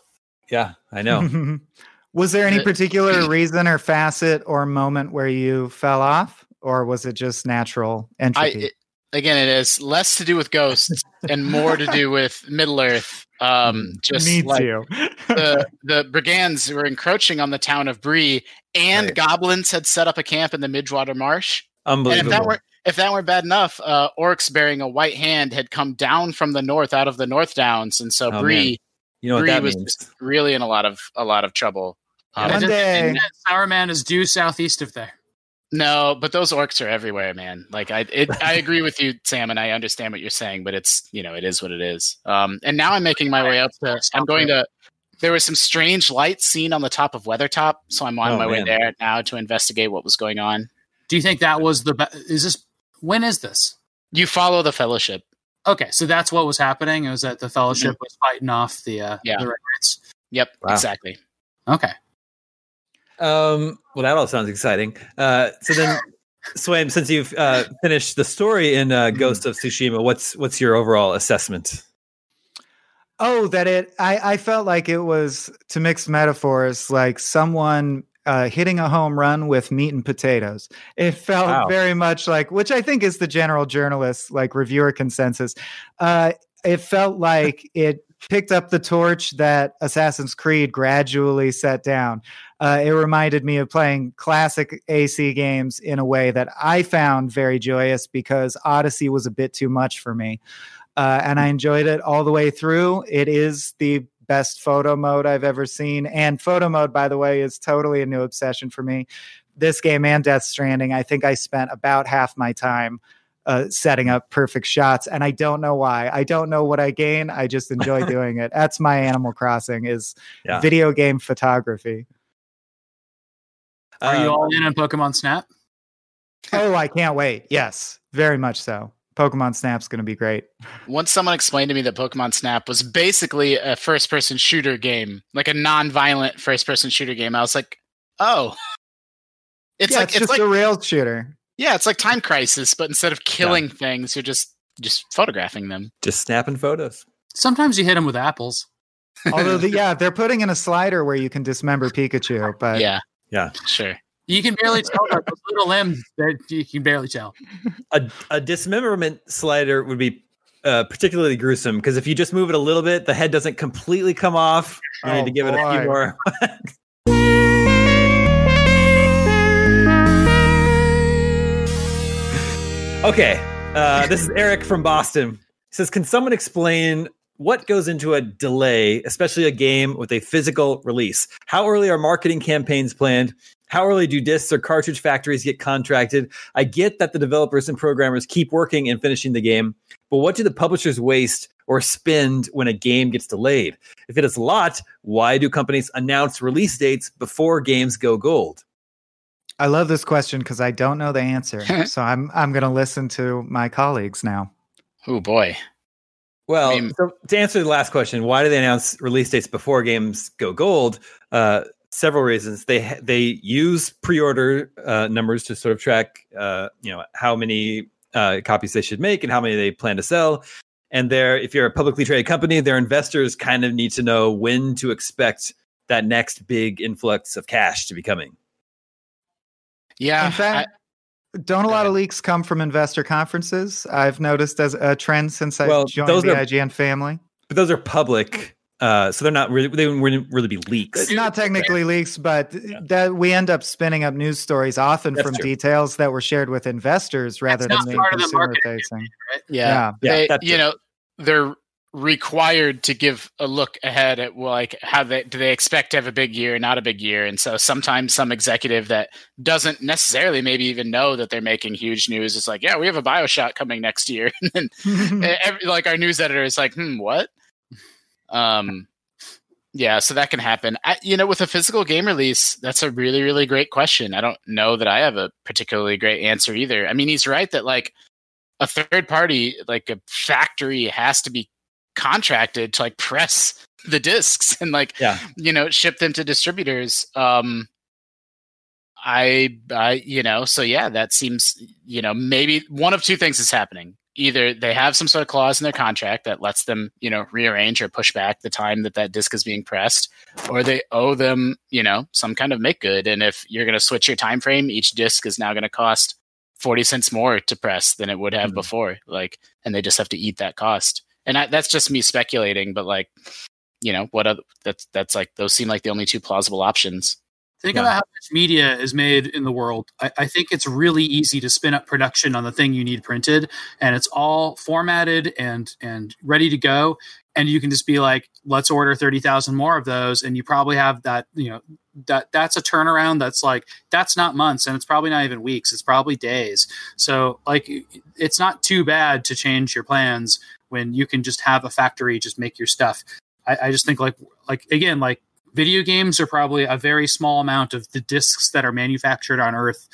Yeah, I know. Was there any uh, particular reason or facet or moment where you fell off? or was it just natural entropy? I, it, again, it is less to do with ghosts and more to do with Middle Earth. Um, just Me like too. the the brigands were encroaching on the town of Bree, and right. goblins had set up a camp in the Midgewater Marsh. Unbelievable. And if that were if that were bad enough, uh, orcs bearing a white hand had come down from the north out of the North Downs, and so oh, Bree, you know Bree was means. really in a lot of a lot of trouble. Um, One day, Saruman is due southeast of there. No, but those orcs are everywhere, man. Like I, it, I agree with you, Sam, and I understand what you're saying, but it's you know it is what it is. Um, and now I'm making my way up to. I'm going to. There was some strange lights seen on the top of Weathertop, so I'm on oh, my man. way there now to investigate what was going on. Do you think that was the? Is this when is this? You follow the Fellowship. Okay, so that's what was happening. It was that the Fellowship mm-hmm. was fighting off the uh, yeah. the Yep, wow. exactly. Okay. Um, well, that all sounds exciting. Uh, so then, Swaim, since you've uh, finished the story in uh, Ghost of Tsushima, what's what's your overall assessment? Oh, that it. I I felt like it was to mix metaphors, like someone uh, hitting a home run with meat and potatoes. It felt wow. very much like, which I think is the general journalist, like reviewer consensus. Uh, it felt like it picked up the torch that Assassin's Creed gradually set down. Uh, it reminded me of playing classic AC games in a way that I found very joyous because Odyssey was a bit too much for me. Uh, and I enjoyed it all the way through. It is the best photo mode I've ever seen. And photo mode, by the way, is totally a new obsession for me. This game and Death Stranding, I think I spent about half my time uh, setting up perfect shots and i don't know why i don't know what i gain i just enjoy doing it that's my animal crossing is yeah. video game photography are you um, all in on pokemon snap? Oh i can't wait. Yes very much so. Pokemon snap's going to be great. Once someone explained to me that pokemon snap was basically a first person shooter game like a non-violent first person shooter game i was like oh. It's yeah, like it's, it's just like, a rail shooter. Yeah, it's like Time Crisis, but instead of killing yeah. things, you're just just photographing them, just snapping photos. Sometimes you hit them with apples. Although, the, yeah, they're putting in a slider where you can dismember Pikachu, but yeah, yeah, sure. You can barely tell those little limbs. That you can barely tell. A, a dismemberment slider would be uh, particularly gruesome because if you just move it a little bit, the head doesn't completely come off. You oh, need to give boy. it a few more. Okay. Uh, this is Eric from Boston. He says, Can someone explain what goes into a delay, especially a game with a physical release? How early are marketing campaigns planned? How early do discs or cartridge factories get contracted? I get that the developers and programmers keep working and finishing the game, but what do the publishers waste or spend when a game gets delayed? If it is a lot, why do companies announce release dates before games go gold? I love this question because I don't know the answer. so I'm I'm going to listen to my colleagues now. Oh boy. Well, I mean, so to answer the last question, why do they announce release dates before games go gold? Uh, several reasons. They they use pre-order uh, numbers to sort of track, uh, you know, how many uh, copies they should make and how many they plan to sell. And there, if you're a publicly traded company, their investors kind of need to know when to expect that next big influx of cash to be coming. Yeah. In fact, I, don't a lot of leaks come from investor conferences? I've noticed as a trend since I well, joined the are, IGN family. But those are public. Uh, so they're not really they wouldn't really be leaks. It's not technically leaks, but yeah. that we end up spinning up news stories often That's from true. details that were shared with investors rather That's than being consumer facing. Right? Yeah, yeah. They, you know, they're required to give a look ahead at like how they do they expect to have a big year not a big year? And so sometimes some executive that doesn't necessarily maybe even know that they're making huge news is like yeah we have a bioshock coming next year. And then every, like our news editor is like hmm what? Um yeah so that can happen. I, you know with a physical game release that's a really really great question. I don't know that i have a particularly great answer either. I mean he's right that like a third party like a factory has to be contracted to like press the discs and like yeah. you know ship them to distributors um i i you know so yeah that seems you know maybe one of two things is happening either they have some sort of clause in their contract that lets them you know rearrange or push back the time that that disc is being pressed or they owe them you know some kind of make good and if you're going to switch your time frame each disc is now going to cost 40 cents more to press than it would have mm-hmm. before like and they just have to eat that cost and I, that's just me speculating but like you know what other, that's that's like those seem like the only two plausible options. Think yeah. about how much media is made in the world. I, I, think it's really easy to spin up production on the thing you need printed and it's all formatted and and ready to go. And you can just be like let's order 30,000 more of those and you probably have that you know that that's a turnaround that's like that's not months and it's probably not even weeks it's probably days. So like it's not too bad to change your plans when you can just have a factory just make your stuff. I, I just think like like again like video games are probably a very small amount of the discs that are manufactured on earth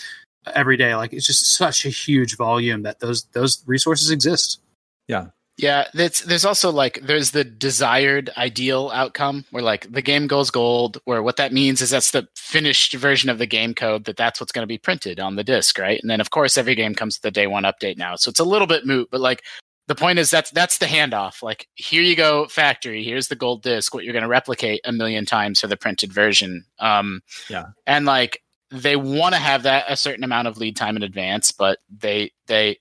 every day. Like it's just such a huge volume that those those resources exist. Yeah. Yeah, that's there's also like there's the desired ideal outcome where like the game goes gold, where what that means is that's the finished version of the game code that that's what's going to be printed on the disc, right? And then of course every game comes with the day one update now, so it's a little bit moot, but like the point is that's that's the handoff. Like here you go, factory. Here's the gold disc. What you're going to replicate a million times for the printed version. Um, yeah, and like they want to have that a certain amount of lead time in advance, but they they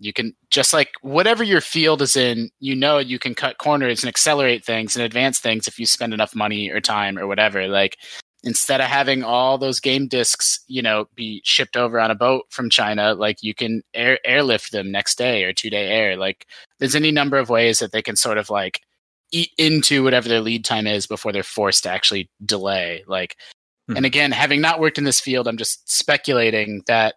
you can just like whatever your field is in, you know, you can cut corners and accelerate things and advance things if you spend enough money or time or whatever. Like instead of having all those game discs, you know, be shipped over on a boat from China, like you can air airlift them next day or two day air. Like there's any number of ways that they can sort of like eat into whatever their lead time is before they're forced to actually delay. Like, hmm. and again, having not worked in this field, I'm just speculating that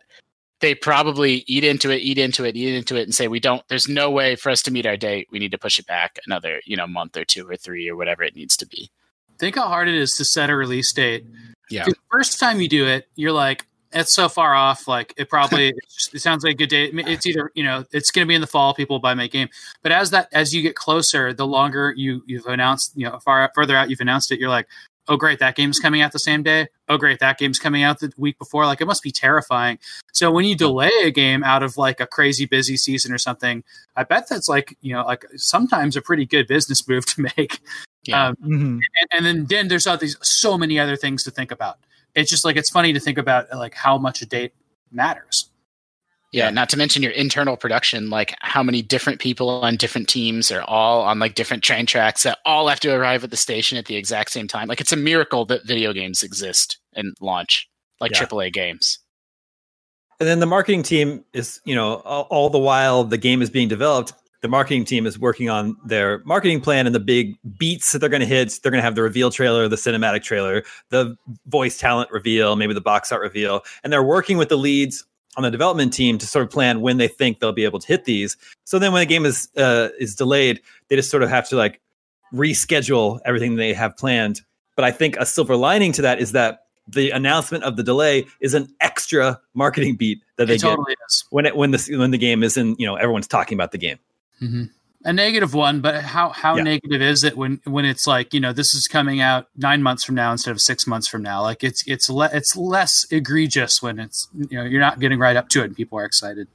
they probably eat into it, eat into it, eat into it, and say, "We don't. There's no way for us to meet our date. We need to push it back another, you know, month or two or three or whatever it needs to be." Think how hard it is to set a release date. Yeah. The first time you do it, you're like, "It's so far off. Like it probably it, sounds like a good date. It's either you know it's going to be in the fall. People buy my game, but as that as you get closer, the longer you you've announced, you know, far further out you've announced it, you're like, oh great that game's coming out the same day oh great that game's coming out the week before like it must be terrifying so when you delay a game out of like a crazy busy season or something i bet that's like you know like sometimes a pretty good business move to make yeah. Um, mm-hmm. and, and, then then there's all these so many other things to think about it's just like it's funny to think about like how much a date matters yeah, not to mention your internal production, like how many different people on different teams are all on like different train tracks that all have to arrive at the station at the exact same time. Like it's a miracle that video games exist and launch like yeah. AAA games. And then the marketing team is, you know, all, all, the while the game is being developed, the marketing team is working on their marketing plan and the big beats that they're going to hit. They're going to have the reveal trailer, the cinematic trailer, the voice talent reveal, maybe the box art reveal, and they're working with the leads on the development team to sort of plan when they think they'll be able to hit these. So then when the game is uh, is delayed, they just sort of have to like reschedule everything they have planned. But I think a silver lining to that is that the announcement of the delay is an extra marketing beat that they It get totally is. when it when the when the game is in you know everyone's talking about the game. Hmm A negative one, but how how Yeah. negative is it when when it's like you know this is coming out nine months from now instead of six months from now? Like it's it's le- it's less egregious when it's you know you're not getting right up to it and people are excited.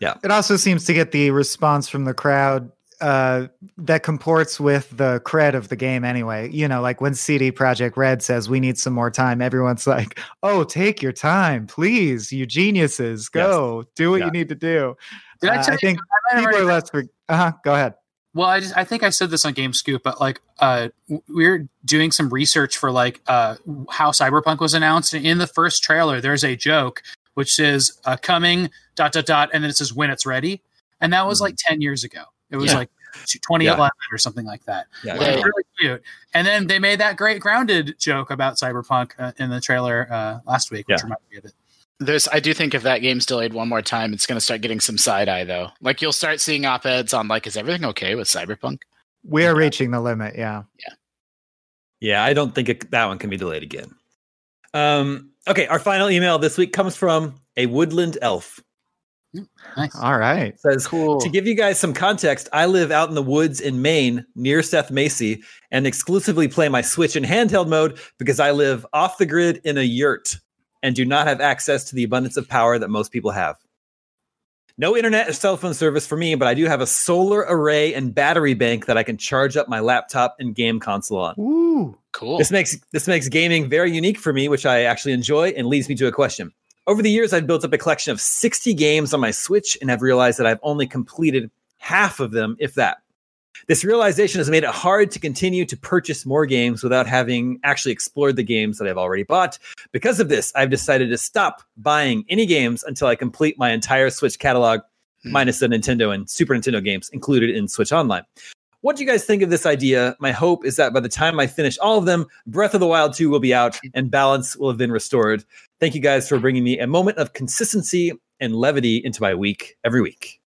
Yeah, it also seems to get the response from the crowd uh, that comports with the cred of the game anyway. You know, like when CD Projekt Red says we need some more time, everyone's like, "Oh, take your time, please, you geniuses, go do what Yeah. you need to do." Did I Uh, tell I you? think I people are already- less. Uh huh. Go ahead. Well, I just I think I said this on Game Scoop, but like uh we we're doing some research for like uh how Cyberpunk was announced and in the first trailer there's a joke which says uh, coming dot dot dot and then it says when it's ready. And that was like 10 years ago. It was Yeah. like 2011 or something like that. Yeah, It Yeah. really cute. And then they made that great grounded joke about Cyberpunk uh, in the trailer uh, last week, which Yeah. reminded me of it. There's, I do think if that game's delayed one more time, it's going to start getting some side eye though. Like you'll start seeing op eds on like, is everything okay with Cyberpunk? We are reaching the limit. Yeah. Yeah, Yeah. I don't think it, that one can be delayed again. Um, okay, our final email this week comes from a woodland elf. Nice. All right. Says Cool. To give you guys some context, I live out in the woods in Maine near Seth Macy and exclusively play my Switch in handheld mode because I live off the grid in a yurt and do not have access to the abundance of power that most people have. No internet or cell phone service for me, but I do have a solar array and battery bank that I can charge up my laptop and game console on. Ooh. Cool. This makes this makes gaming very unique for me, which I actually enjoy, and leads me to a question. Over the years, I've built up a collection of 60 games on my Switch and have realized that I've only completed half of them, if that. This realization has made it hard to continue to purchase more games without having actually explored the games that I've already bought. Because of this, I've decided to stop buying any games until I complete my entire Switch catalog, Hmm. minus the Nintendo and Super Nintendo games included in Switch Online. What do you guys think of this idea? My hope is that by the time I finish all of them, Breath of the Wild 2 will be out and balance will have been restored. Thank you guys for bringing me a moment of consistency and levity into my week every week.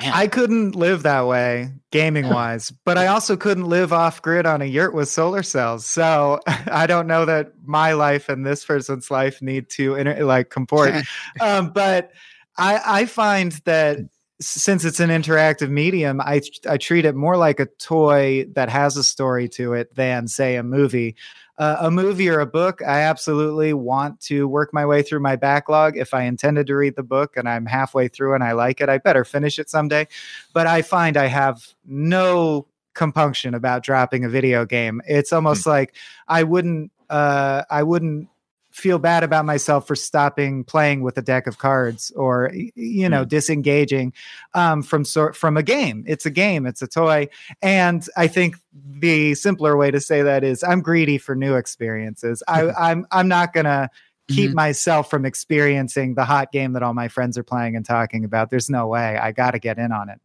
Man. I couldn't live that way gaming wise, but I also couldn't live off grid on a yurt with solar cells. So I don't know that my life and this person's life need to inter- like comport. um, but I, I find that since it's an interactive medium, I I treat it more like a toy that has a story to it than say a movie. Uh, a movie or a book, I absolutely want to work my way through my backlog. If I intended to read the book and I'm halfway through and I like it, I better finish it someday. But I find I have no compunction about dropping a video game. It's almost like I wouldn't uh, I wouldn't feel bad about myself for stopping playing with a deck of cards or you know disengaging um, from sort from a game. It's a game. It's a toy, and I think the simpler way to say that is I'm greedy for new experiences. I, I'm I'm not gonna keep myself from experiencing the hot game that all my friends are playing and talking about. There's no way. I got to get in on it.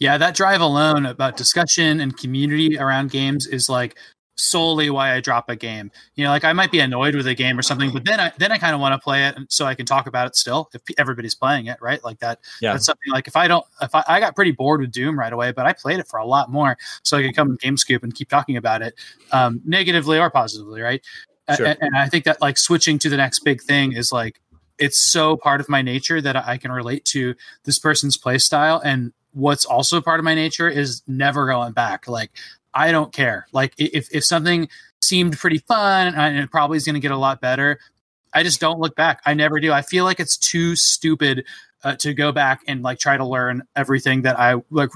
Yeah, that drive alone about discussion and community around games is like solely why I drop a game. You know, like I might be annoyed with a game or something, but then I then I kind of want to play it so I can talk about it still if everybody's playing it, right? Like that. Yeah. That's something like if I don't if I, I got pretty bored with Doom right away, but I played it for a lot more, so I could come Game Scoop and keep talking about it, um, negatively or positively, right? Sure. And, and I think that like switching to the next big thing is like it's so part of my nature that I can relate to this person's play style and what's also part of my nature is never going back like i don't care. Like if, if something seemed pretty fun and it probably is going to get a lot better. I just don't look back. I never do. I feel like it's too stupid uh, to go back and like try to learn everything that i like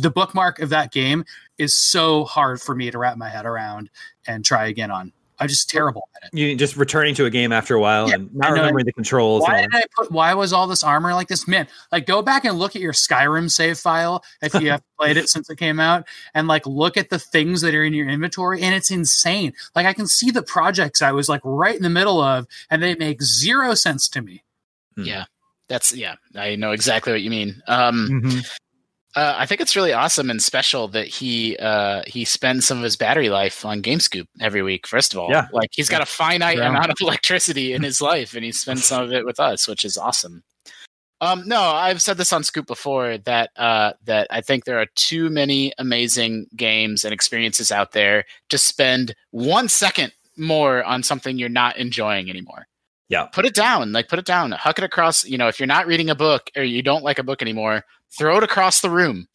the bookmark of that game is so hard for me to wrap my head around and try again on i'm just terrible at it You just returning to a game after a while Yeah, and not know. remembering the controls. why did I put? Why was all this armor like this? Man, like go back and look at your Skyrim save file if you have played it since it came out, and like look at the things that are in your inventory, and it's insane. Like I can see the projects I was like right in the middle of, and they make zero sense to me. Hmm. Yeah. That's yeah, I know exactly what you mean. Um, Mhm. Uh, I think it's really awesome and special that he uh, he spends some of his battery life on GameScoop every week. First of all, Yeah. like he's got a finite Yeah. amount of electricity in his life, and he spends some of it with us, which is awesome. Um, no, I've said this on Scoop before that uh, that I think there are too many amazing games and experiences out there to spend one second more on something you're not enjoying anymore. Yeah. Put it down, like put it down, huck it across. You know, if you're not reading a book or you don't like a book anymore, throw it across the room.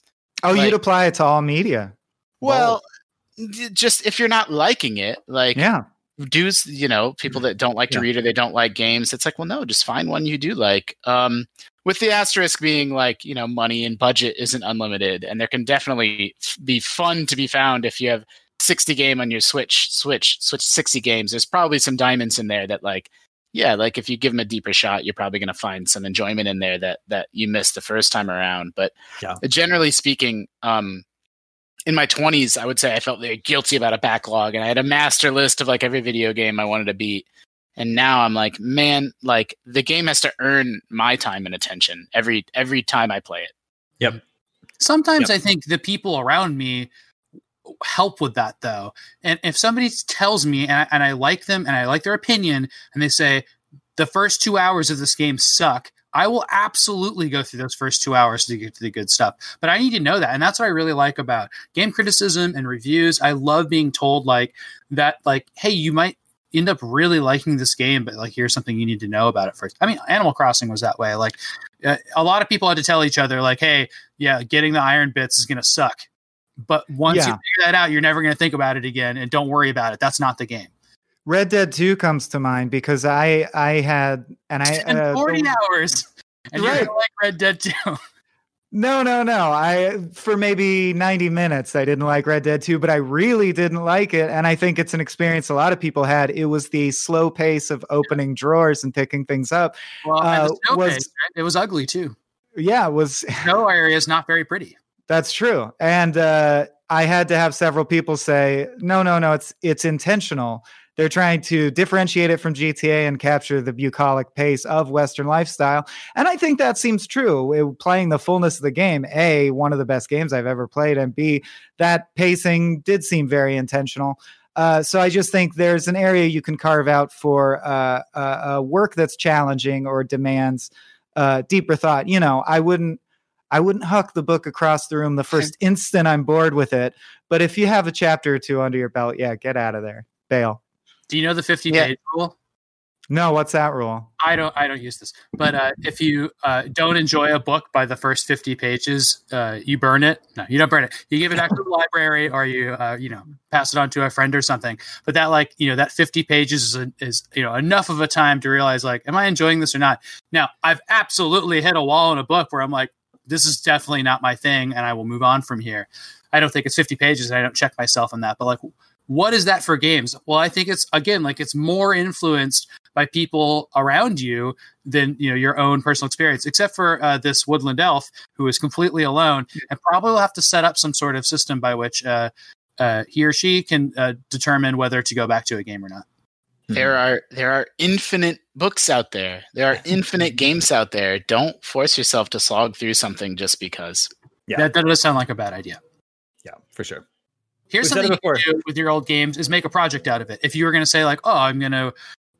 Oh, Like- you'd apply it to all media. Well, just if you're not liking it, like Yeah. dudes, you know, people that don't like to Yeah. read or they don't like games, it's like, well, no, just find one you do like. Um, with the asterisk being like, you know, money and budget isn't unlimited, and there can definitely f- be fun to be found if you have 60 game on your Switch, Switch, Switch 60 games. There's probably some diamonds in there that like, yeah, like if you give them a deeper shot, you're probably going to find some enjoyment in there that that you missed the first time around. But Yeah. generally speaking, um, in my 20s, I would say I felt very guilty about a backlog and I had a master list of like every video game I wanted to beat. And now I'm like, man, like the game has to earn my time and attention every every time I play it. Yep. Sometimes Yep. I think the people around me help with that though. And if somebody tells me and I, and I like them and I like their opinion and they say the first 2 hours of this game suck, I will absolutely go through those first 2 hours to get to the good stuff. But I need to know that. And that's what I really like about game criticism and reviews. I love being told like that like hey, you might end up really liking this game but like here's something you need to know about it first. I mean, Animal Crossing was that way. Like uh, a lot of people had to tell each other like hey, yeah, getting the iron bits is going to suck. But once you figure that out, you're never going to think about it again, and don't worry about it. That's not the game. Red Dead 2 comes to mind because I I had and I uh, 40 the- hours, and Right. gonna like Red Dead 2. No, no, no. I for maybe 90 minutes I didn't like Red Dead 2, but I really didn't like it and I think it's an experience a lot of people had. It was the slow pace of opening drawers and picking things up. well, Uh, was- pace, right? it was ugly too. Yeah, it was Snow area is not very pretty. That's true. And uh, I had to have several people say, no, no, no, it's it's intentional. They're trying to differentiate it from GTA and capture the bucolic pace of Western lifestyle. And I think that seems true. It- playing the fullness of the game, A, one of the best games I've ever played, and B, that pacing did seem very intentional. Uh, so I just think there's an area you can carve out for uh, uh, work that's challenging or demands uh, deeper thought. You know, I wouldn't I wouldn't huck the book across the room the first instant I'm bored with it. But if you have a chapter or two under your belt, yeah, get out of there. Bail. Do you know the 50 Yeah. page rule? No, what's that rule? I don't. I don't use this. But uh, if you uh, don't enjoy a book by the first 50 pages, uh, you burn it. No, you don't burn it. You give it back to the library, or you uh, you know pass it on to a friend or something. But that like you know that 50 pages is a, is you know enough of a time to realize like, am I enjoying this or not? Now I've absolutely hit a wall in a book where I'm like, this is definitely not my thing, and I will move on from here. I don't think it's 50 pages, and I don't check myself on that. But like, what is that for games? Well, I think it's again like it's more influenced by people around you than you know your own personal experience. Except for uh, this woodland elf who is completely alone and probably will have to set up some sort of system by which uh, uh, he or she can uh, determine whether to go back to a game or not. There are there are infinite books out there. There are infinite games out there. Don't force yourself to slog through something just because. Yeah. That, that does sound like a bad idea. Yeah, for sure. Here's We've something it you can do with your old games is make a project out of it. If you were going to say like, oh, I'm going to,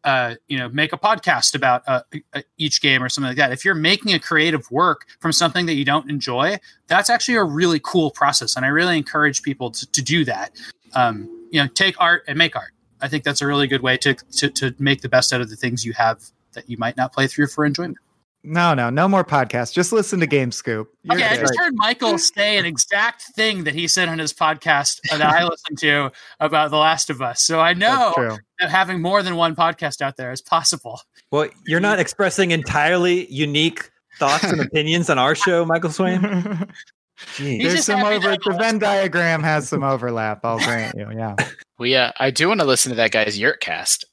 uh, you know, make a podcast about uh, uh, each game or something like that. If you're making a creative work from something that you don't enjoy, that's actually a really cool process, and I really encourage people to, to do that. Um, you know, take art and make art. I think that's a really good way to, to to make the best out of the things you have that you might not play through for enjoyment. No, no, no more podcasts. Just listen to Game Scoop. You're Okay, I just heard Michael say an exact thing that he said on his podcast that I listened to about The Last of Us. So I know that having more than one podcast out there is possible. Well, you're not expressing entirely unique thoughts and opinions on our show, Michael Swaim. Jeez. There's some over. The Venn diagram has some overlap. I'll grant you. Yeah. We uh, I do want to listen to that guy's yurt cast.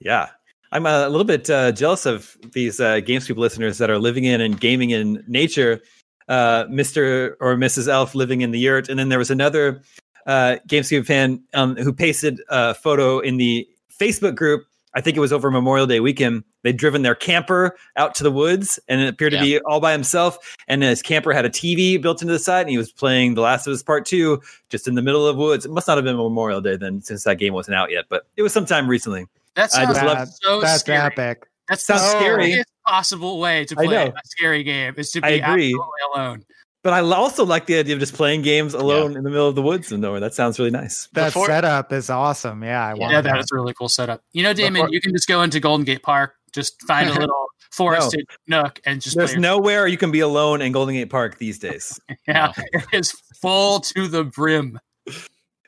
Yeah. I'm a little bit uh, jealous of these uh, GameScoop listeners that are living in and gaming in nature. Uh, Mr. or Mrs. Elf living in the yurt. And then there was another uh, GameScoop fan um, who pasted a photo in the Facebook group. I think it was over Memorial Day weekend They'd driven their camper out to the woods and it appeared to be all by himself. And his camper had a TV built into the side and he was playing The Last of Us Part 2 just in the middle of woods. It must not have been Memorial Day then since that game wasn't out yet, but it was sometime recently. That I sounds just love- That- so that's scary. epic. That's Sounds the scary. scariest possible way to play a scary game is to be I agree. absolutely alone. But I also like the idea of just playing games alone in the middle of the woods and nowhere. That sounds really nice. That Before- setup is awesome. Yeah, I want Yeah, that. that is a really cool setup. You know, Damon, Before- you can just go into Golden Gate Park, just find a little forested nook, and just There's play nowhere you can be alone in Golden Gate Park these days. yeah, it is full to the brim.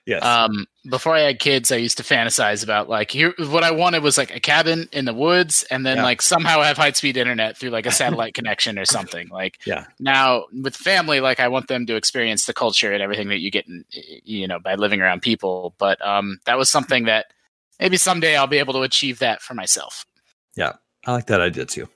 Yes. Um, before I had kids, I used to fantasize about like here. What I wanted was like a cabin in the woods, and then Yeah. like somehow have high speed internet through like a satellite connection or something. Like Yeah. now with family, like I want them to experience the culture and everything that you get, in, you know, by living around people. But um, that was something that maybe someday I'll be able to achieve that for myself. I like that idea too.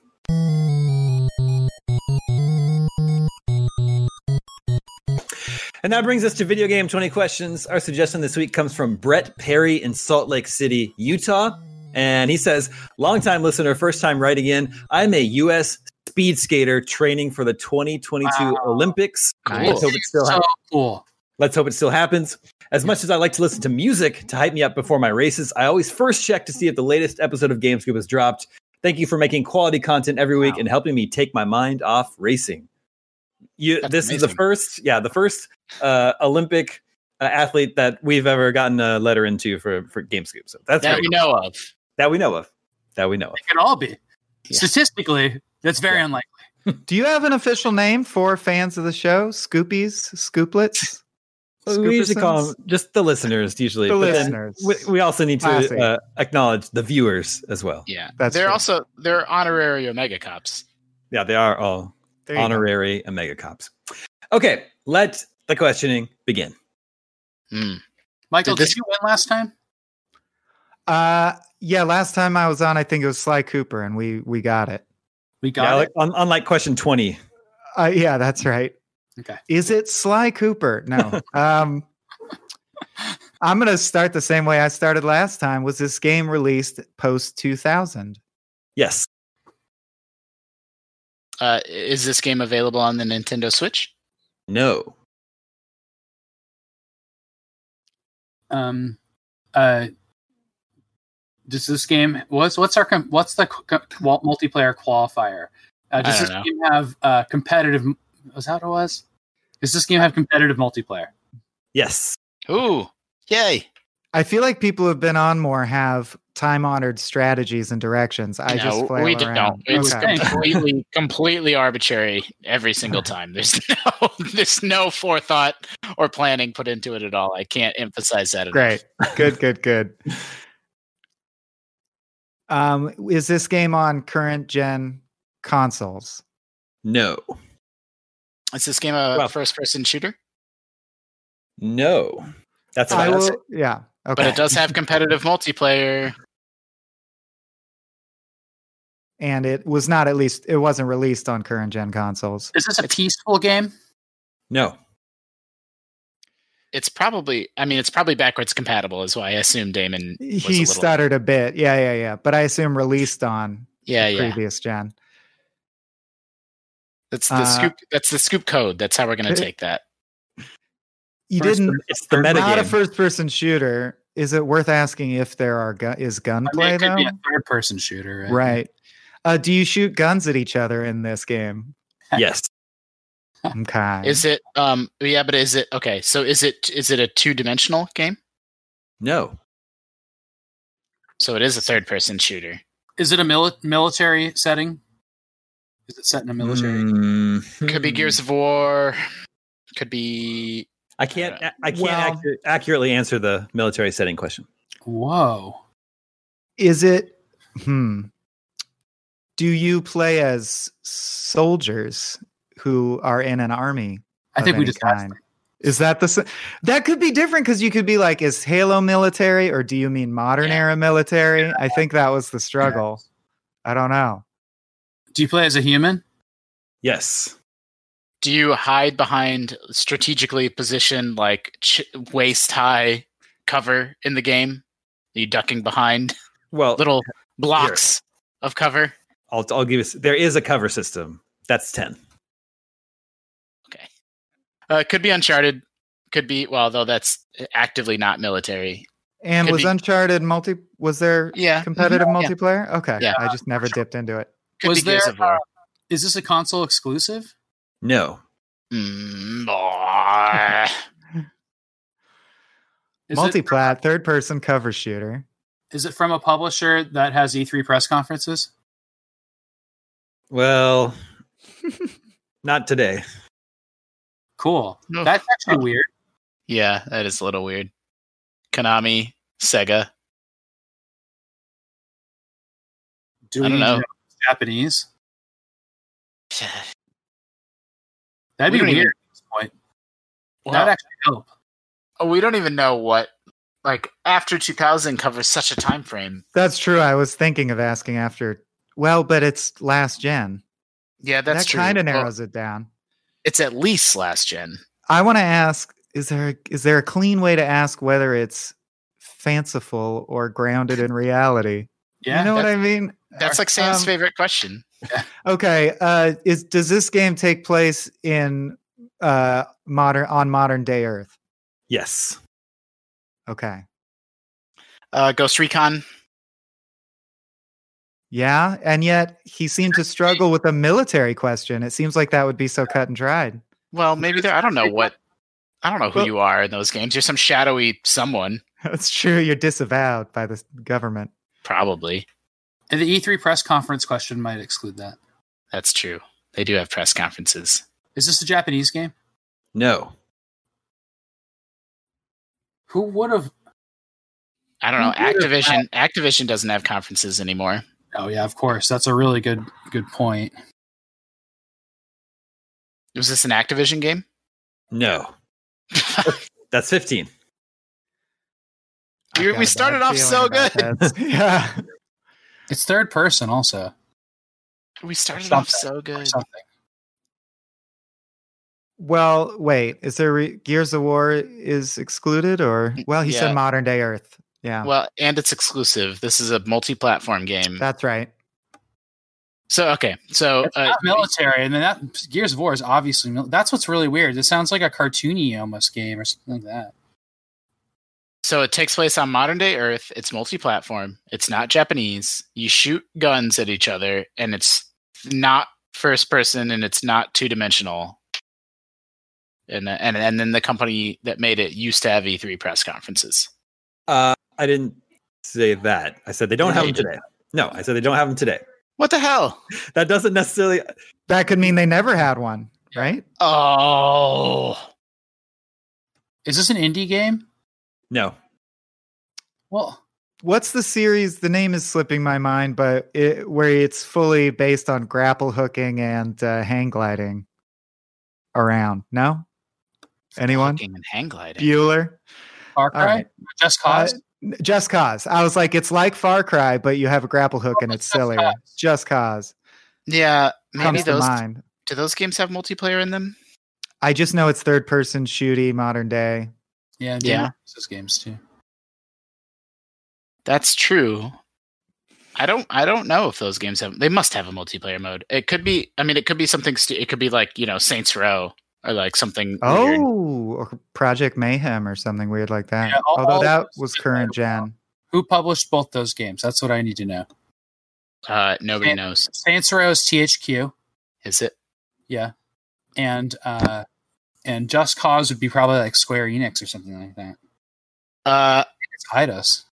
And that brings us to video game 20 questions. Our suggestion this week comes from Brett Perry in Salt Lake City, Utah. And he says, longtime listener, first time writing in. I'm a U.S. speed skater training for the 2022 Wow. Olympics. Nice. Let's hope it still so happens. cool. Let's hope it still happens. As much as I like to listen to music to hype me up before my races, I always first check to see if the latest episode of GameScoop has dropped. Thank you for making quality content every week Wow. and helping me take my mind off racing. You, That's this is the first, yeah, the first uh, Olympic uh, athlete that we've ever gotten a letter into for for GameScoop. So that's that we cool. know of. that we know of. That we know of. It could all be. Yeah. Statistically, that's very Yeah. unlikely. Do you have an official name for fans of the show? Scoopies, Scooplets, We usually call them just the listeners, usually. The but then listeners. We, we also need to uh, acknowledge the viewers as well. Yeah, That's they're true. also they're honorary Omega cops. Yeah, they are all There go. honorary Omega cops. Okay, let the questioning begin. Hmm. Michael, Did did, you win last time? Uh, yeah. Last time I was on, I think it was Sly Cooper, and we we got it. We got like, it. un- unlike question 20. Uh, yeah, that's right. Okay. Is it Sly Cooper? No. um, I'm gonna start the same way I started last time. Was this game released post 2000? Yes. Uh, is this game available on the Nintendo Switch? No. Um, uh, does this game what's what's our what's the co- co- qual- multiplayer qualifier? Uh, does I this don't know. game have uh, competitive? Was that what it was? Does this game have competitive multiplayer? Yes. Ooh, yay! I feel like people who have been on more have time honored strategies and directions. I just no, flail we around. don't. It's Okay. completely, completely arbitrary every single time. There's no, there's no forethought or planning put into it at all. I can't emphasize that enough. Great. Good, good, good. Um, is this game on current gen consoles? No. Is this game a Well- first-person shooter? No. That's I about will, yeah. Okay. But it does have competitive multiplayer. and it was not at least it wasn't released on current gen consoles. Is this a peaceful game? No. It's probably, I mean, it's probably backwards compatible, is why I assume Damon. Was a He little, stuttered a bit. Yeah, yeah, yeah. But I assume released on Yeah, yeah. previous gen. That's the Uh, scoop. That's the scoop code. That's how we're going to take that. You First- didn't It's the meta not a first person shooter. Is it worth asking if there are gu- is I mean, gunplay though? be a third-person shooter, right? Right. Uh, do you shoot guns at each other in this game? yes. Okay. Is it? Um. Yeah, but is it okay? So is it? Is it a two-dimensional game? No. So it is a third-person shooter. Is it a mili- military setting? Is it set in a military? Mm, Could be. Gears of War. Could be. I can't. I can't Well- accu- accurately answer the military setting question. Whoa. is it hmm do you play as soldiers who are in an army I think we any just asked kind? is that the that could be different because you could be like is halo military or do you mean modern Yeah. era military i think that was the struggle i don't know Do you play as a human? Yes. Do you hide behind strategically positioned, like ch- waist-high cover in the game? Are you ducking behind Well, little blocks? of cover. I'll I'll give you. There is a cover system. That's ten. Uh, could be Uncharted. Could be well, though that's actively not military. And Could was be- Uncharted multi? Was there Yeah, competitive Mhm. Yeah. multiplayer? Okay, Yeah. I just never dipped into it. Could Was be there, of War. Is this a console exclusive? No. Mm, boy. It, Multiplat, third person cover shooter. is it from a publisher that has E3 press conferences? Well, not today. Cool. No. That's actually weird. yeah, that is a little weird. Konami, Sega. Do I don't we know. Japanese? That'd We be weird even- at this point. Well, That'd actually help. oh, we don't even know what like after 2000 covers such a time frame. That's true. I was thinking of asking after. Well, but it's last gen. Yeah, that's that true. kind of Well, narrows it down. it's at least last gen. I want to ask: Is there is there a clean way to ask whether it's fanciful or grounded in reality? Yeah. you know what I mean? That's like Sam's Um, favorite question. Okay. Uh, is does this game take place in uh modern on modern day Earth? Yes. Okay. Uh, Ghost Recon. Yeah, and yet he seemed to struggle with a military question. It seems like that would be so cut and dried. Well, maybe there. I don't know what. I don't know who Well- you are in those games. You're some shadowy someone, That's true. You're disavowed by the government. probably. And the E3 press conference question might exclude that. That's true. They do have press conferences. Is this a Japanese game? No. Who would have? I don't know. Who would've Activision. Activision doesn't have conferences anymore. Oh yeah, of course. That's a really good good point. Was this an Activision game? No. That's 15. We- we started off so good. yeah. It's third person also. we started off so good. something. Well, wait. Is there re- Gears of War is excluded or well, he Yeah. said modern day Earth. Yeah. Well, and it's exclusive. This is a multi-platform game. That's right. So okay, so It's uh, not military, and then that Gears of War is obviously mil- that's what's really weird. It sounds like a cartoony almost game or something like that. So it takes place on modern day Earth. It's multi-platform. It's not Japanese. You shoot guns at each other, and it's not first person, and it's not two dimensional. And and and then the company that made it used to have E3 press conferences. Uh, I didn't say that. I said they don't have them today. No, I said they don't have them today. What the hell? That doesn't necessarily. That could mean they never had one, right? Oh, Is this an indie game? No. Well, What's the series? The name is slipping my mind, but it, where it's fully based on grapple hooking and uh, hang gliding around. No? Anyone? Hooking and hang gliding. Bueller? Far Cry, right. Just Uh, Cause. Just Cause. I was like, it's like Far Cry, but you have a grapple hook and it's Just sillier. Cause. Just Cause Yeah, maybe comes to those. mind. Do those games have multiplayer in them? I just know it's third person shooty modern day. Yeah, yeah. yeah, those games too. That's true. I don't. I don't know if those games have. They must have a multiplayer mode. It could be. I mean, it could be something. Stu- it could be like you know Saints Row or like something. weird. Oh, or Project Mayhem or something weird like that. Yeah, all- Although all that was current are gen. Who published both those games? That's what I need to know. Uh, nobody Saint- knows. Saints Row is THQ, Is it? yeah, and uh, and Just Cause would be probably like Square Enix or something like that. Uh, It's Eidos.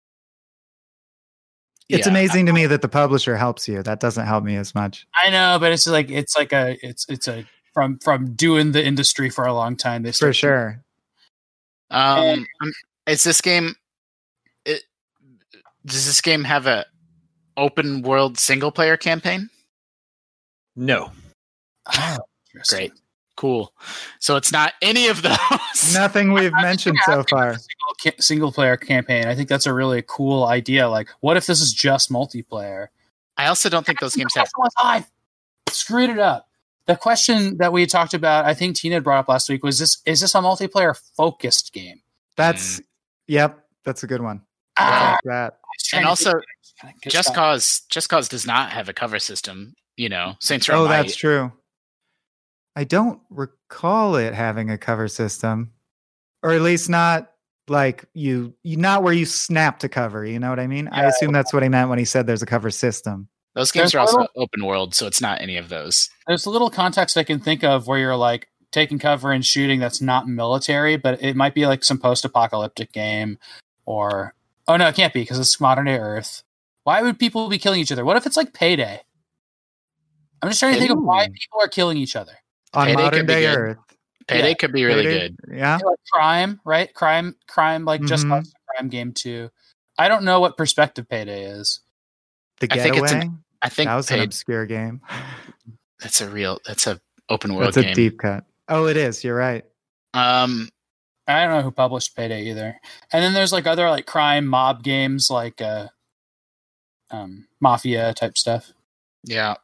It's yeah. amazing to me that the publisher helps you. That doesn't help me as much. I know, but it's like it's like a it's it's a from from doing the industry for a long time. They For start- sure. Um, um, is this game? It, does this game have a open world single player campaign? No. Oh. Great, cool. So it's not any of those. Nothing we've I- I mentioned so I have to far. Single, ca- single player campaign. I think that's a really cool idea. Like, what if this is just multiplayer? I also don't think those games have. I screwed it up. The question that we talked about, I think Tina brought up last week, was this: is this a multiplayer focused game? That's yep. That's a good one. Ah, Like that. I was trying And also, Just. Cause Just Cause does not have a cover system. You know, Saints Row Oh, might. that's true. I don't recall it having a cover system, or at least not like you, you not where you snap to cover. You know what I mean? I assume that's what he meant when he said there's a cover system. Those games There's are also little- open world, so it's not any of those. There's a little context I can think of where you're like taking cover and shooting that's not military, but it might be like some post-apocalyptic game, or oh no, it can't be because it's modern day Earth. Why would people be killing each other? What if it's like Payday? I'm just trying to think of why people are killing each other. On Payday modern could be day good. Earth. Payday Yeah. could be really Payday- good. Yeah. like crime, right? Crime, crime, like just Mhm. Cause crime game too. I don't know what perspective payday is. The I think it's getaway. an- I think that was an Pay- obscure game. that's a real that's a open world That's a game. deep cut. Oh, it is. You're right. um I don't know who published payday either. And then there's like other like crime mob games like uh um mafia type stuff yeah.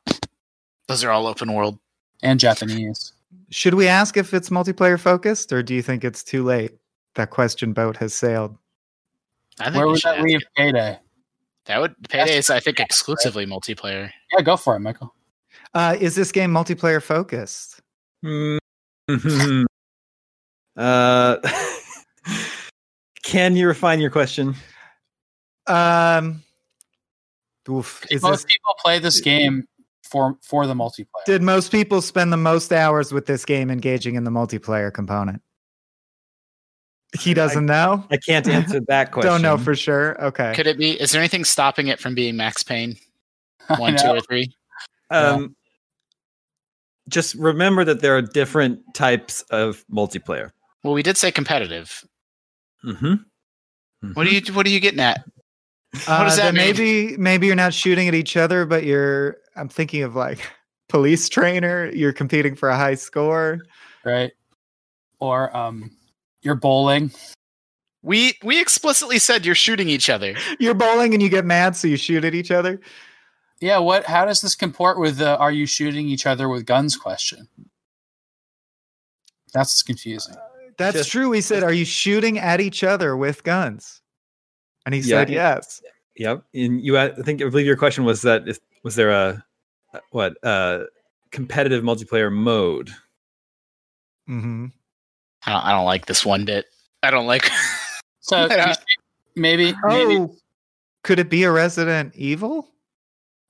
Those are all open world. And Japanese. Should we ask if it's multiplayer focused, or do you think it's too late? That question boat has sailed. I think Where we would should that leave it. payday? That would Payday is I think exclusively multiplayer. Yeah, go for it, Michael. Uh, is this game multiplayer focused? Mhm. uh, can you refine your question? Um, oof, is Most this, people play this game for for the multiplayer. did most people spend the most hours with this game engaging in the multiplayer component? He doesn't know. I can't answer that question. Don't know for sure. Okay. Could it be is there anything stopping it from being Max Payne? One, two, or three? Um, just remember that there are different types of multiplayer. Well, we did say competitive. Mm-hmm. What are you what are you getting at? Uh, does that mean? Maybe maybe you're not shooting at each other, but you're. I'm thinking of like police trainer. You're competing for a high score. right? Or um, you're bowling. We we explicitly said you're shooting each other. You're bowling and you get mad, so you shoot at each other. Yeah, what? How does this comport with the "Are you shooting each other with guns?" question? That's confusing. That's Just- true. We said, "Are you shooting at each other with guns?" And he Yeah, said, "Yes." Yep. And you, I think, I believe your question was that if was there a what uh competitive multiplayer mode? hmm I don't, I don't like this one bit. I don't like. So Yeah. you- maybe, maybe Oh, could it be a Resident Evil?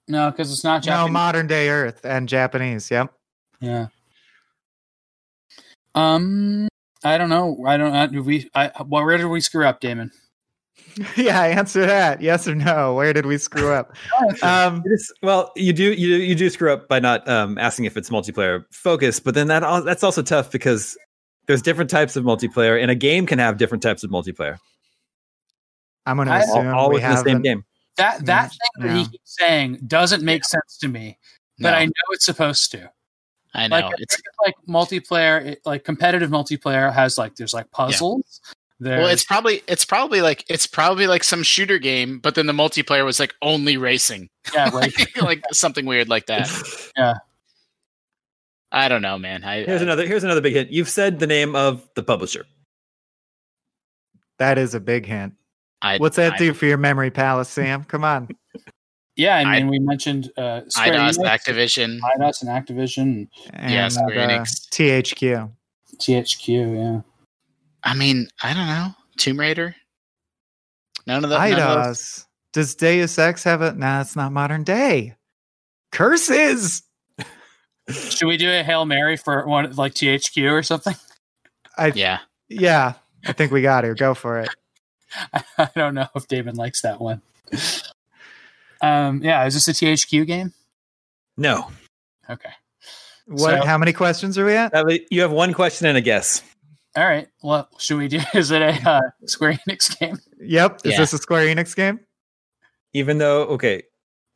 no, because it's not No, modern day Earth and Japanese. Yep. yeah. Um, I don't know. I don't. Uh, did we? I, well, where did we screw up, Damon? yeah, answer that. Yes or no? Where did we screw up? Um, It is, well, you do you you do screw up by not um, asking if it's multiplayer focused, but then that that's also tough because there's different types of multiplayer, and a game can have different types of multiplayer, I'm going to I- all, assume all we within the same haven't- game. That that thing that he keeps saying doesn't make sense to me, but No, I know it's supposed to. I know Like, it's think like multiplayer, it, like competitive multiplayer has like there's like puzzles. There's, well, it's probably it's probably like it's probably like some shooter game, but then the multiplayer was like only racing, yeah, right. like something weird like that. Yeah. I don't know, man. I, Here's I- another here's another big hit. You've said the name of the publisher. That is a big hint. I, What's that I, do for your memory palace, Sam? Come on. Yeah, I I- mean, we mentioned uh, Square Eidos, Enix, Activision. Eidos, and Activision, And, Yeah, Square uh, Enix. THQ. THQ. Yeah, I mean, I don't know. Tomb Raider. None of the none of those- Does Deus Ex have a? Nah, it's not modern day. Curses. should we do a hail mary for one like THQ or something? I Yeah, yeah. I think we got to go for it. I don't know if David likes that one. Um, yeah, is this a THQ game? No, Okay, What? So- how many questions are we at? You have one question and a guess. All right. Well, should we do? Is it a uh, Square Enix game? Yep. Is Yeah. this a Square Enix game? Even though, okay,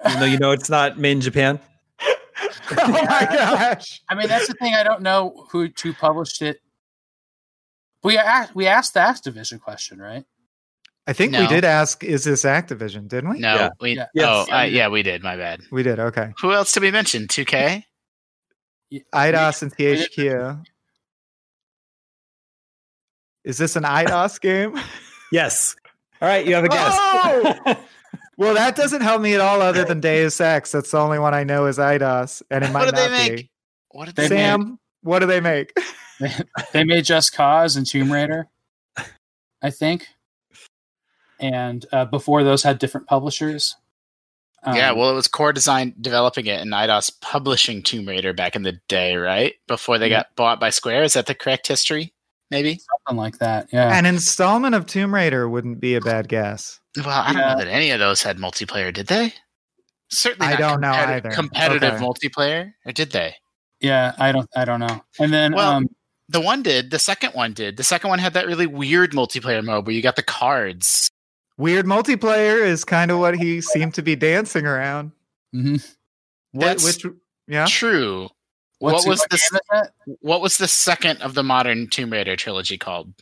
even though you know it's not made in Japan. oh my gosh. I mean, that's the thing. I don't know who who published it. We asked we asked the Activision question, right? I think we did ask, is this Activision? Didn't we? no, Yeah. we. Yeah. Yes. Oh, uh, yeah, we did. My bad. We did. Okay. Who else did we mention? 2K. Eidos and THQ. Is this an Eidos game? Yes. All right, you have a guess. Oh! Well, that doesn't help me at all. Other than Deus Ex, that's the only one I know is Eidos, and it might What did they not make? be. What did They they make? Sam, what do they make? they made Just Cause and Tomb Raider, I think. And uh, before those had different publishers. yeah, Um, well, it was Core Design developing it and Eidos publishing Tomb Raider back in the day, right? Before they Yeah. got bought by Square. Is that the correct history? Maybe. something like that. Yeah. An installment of Tomb Raider wouldn't be a bad guess. Well, I don't Yeah. know that any of those had multiplayer, did they? Certainly, I not don't know either. Competitive Okay. multiplayer, or did they? yeah, I don't I don't know. And then Well, um The one did. The second one did. The second one had that really weird multiplayer mode where you got the cards. Weird multiplayer is kind of what he seemed to be dancing around. mhm. What, That's which, yeah, True. What's what was the game is that? what was the second of the modern Tomb Raider trilogy called?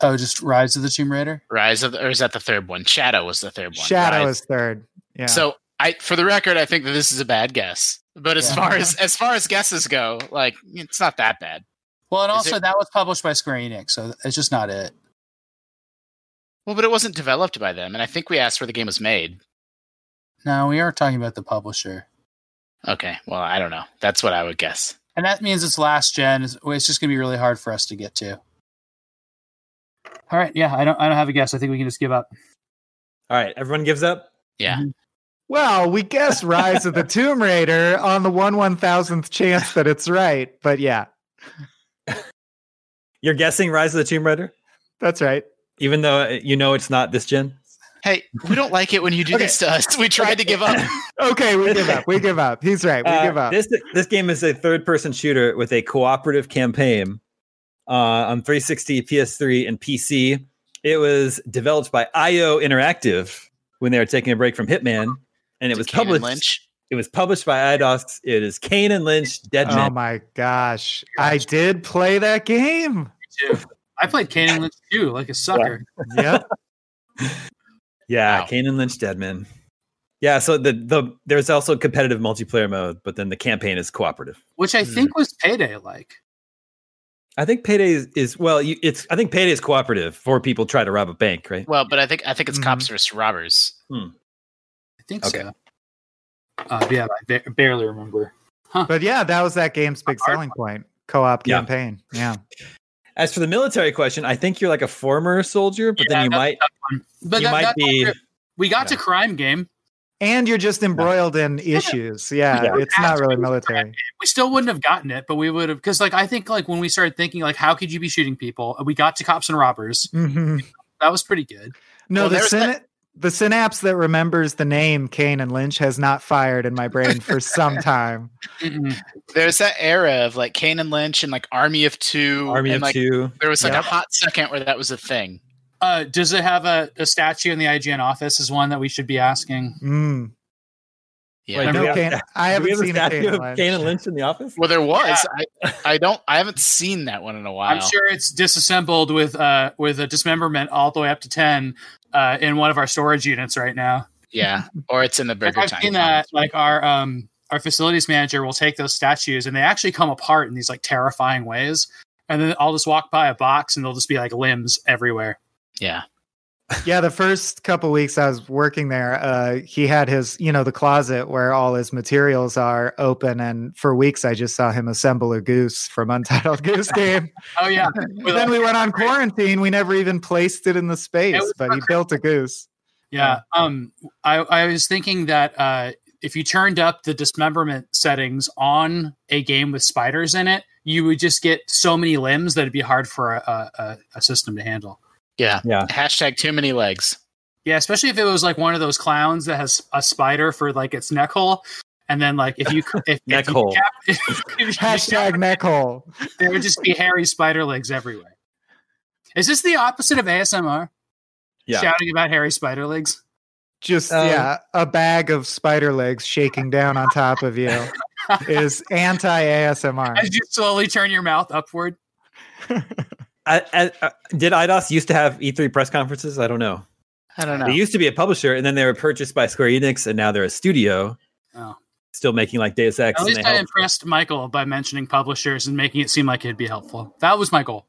Oh, just Rise of the Tomb Raider? Rise of the, or is that the third one? Shadow was the third one. Shadow Rise- is third. Yeah. So I for the record, I think that this is a bad guess. But as Yeah. far as as far as guesses go, like it's not that bad. Well, and Is also it- that was published by Square Enix, so it's just not it. Well, but it wasn't developed by them, and I think we asked where the game was made. No, we are talking about the publisher. Okay, well, I don't know. That's what I would guess. And that means it's last gen. It's it's just going to be really hard for us to get to. All right, yeah, I don't I don't have a guess. I think we can just give up. All right, everyone gives up. Yeah. well, we guess Rise of the Tomb Raider on the one one thousandth chance that it's right, but yeah, You're guessing Rise of the Tomb Raider, that's right. even though uh, you know it's not this gen. Hey, we don't like it when you do Okay. this to us. We tried to give up. Okay, we give up. We give up. He's right. We Uh, give up. This this game is a third person shooter with a cooperative campaign uh, on 360, PS3, and PC. It was developed by IO Interactive when they were taking a break from Hitman, and it was Kane published. Lynch. It was published by Eidos. It is Kane and Lynch Dead oh Men. my gosh, I did play that game. Too. I played Kane and Lynch too, like a sucker. Yep. Yeah, Wow. Kane and Lynch Deadman. Yeah, so the the there's also competitive multiplayer mode, but then the campaign is cooperative. Which I think was payday like. I think Payday is, is well, you, it's I think Payday is cooperative. Four people try to rob a bank, right? Well, but I think I think it's Mhm. cops versus robbers. I think Okay. so. Uh, yeah, I ba- barely remember. But yeah, that was that game's big selling point. Co-op Yeah. campaign. Yeah. As for the military question, I think you're like a former soldier, but Yeah, then you might But you that- might be we got to crime game. And you're just embroiled in issues. Yeah, Yeah. it's not really military. We still wouldn't have gotten it, but we would have because, like, I think like when we started thinking like, how could you be shooting people? We got to cops and robbers. Mhm. That was pretty good. No, Well, the there's syn- the synapse that remembers the name Kane and Lynch has not fired in my brain for some time. Mm-mm. There's that era of like Kane and Lynch and like Army of Two. Army and, of like, Two. There was like Yep. a hot second where that was a thing. Uh, does it have a, a statue in the IGN office? Is one that we should be asking. Mm. Yeah. Wait, No have- Kane- I haven't have seen a statue Kane and of Lynch. Kane and Lynch in the office? Well, there was. I, I don't. I haven't seen that one in a while. I'm sure it's disassembled with uh with a dismemberment all the way up to ten uh, in one of our storage units right now. Yeah, or it's in the Burger I've seen that. Like our um our facilities manager will take those statues and they actually come apart in these like terrifying ways. And then I'll just walk by a box and they'll just be like limbs everywhere. Yeah. Yeah, the first couple weeks I was working there, uh, he had his, you know, the closet where all his materials are open, and for weeks I just saw him assemble a goose from Untitled Goose Game. Oh yeah. then we went on quarantine. We never even placed it in the space, but he built a goose. Yeah. Um I, I was thinking that uh if you turned up the dismemberment settings on a game with spiders in it, you would just get so many limbs that it'd be hard for a, a, a system to handle. Yeah. Yeah. Hashtag too many legs. Yeah, especially if it was like one of those clowns that has a spider for like its neck hole. And then like if you if, Neck if you hole. cap- if you Hashtag neck hole. there would just be hairy spider legs everywhere. Is this the opposite of ASMR? Yeah. Shouting about hairy spider legs? Just Um, yeah, a bag of spider legs shaking down on top of you is anti ASMR. As you slowly turn your mouth upward. I, I, uh, did Eidos used to have E3 press conferences? I don't know. I don't know. They used to be a publisher, and then they were purchased by Square Enix, and now they're a studio, Oh. still making like Deus Ex. At and least they I help- impressed Michael by mentioning publishers and making it seem like it'd be helpful. That was my goal.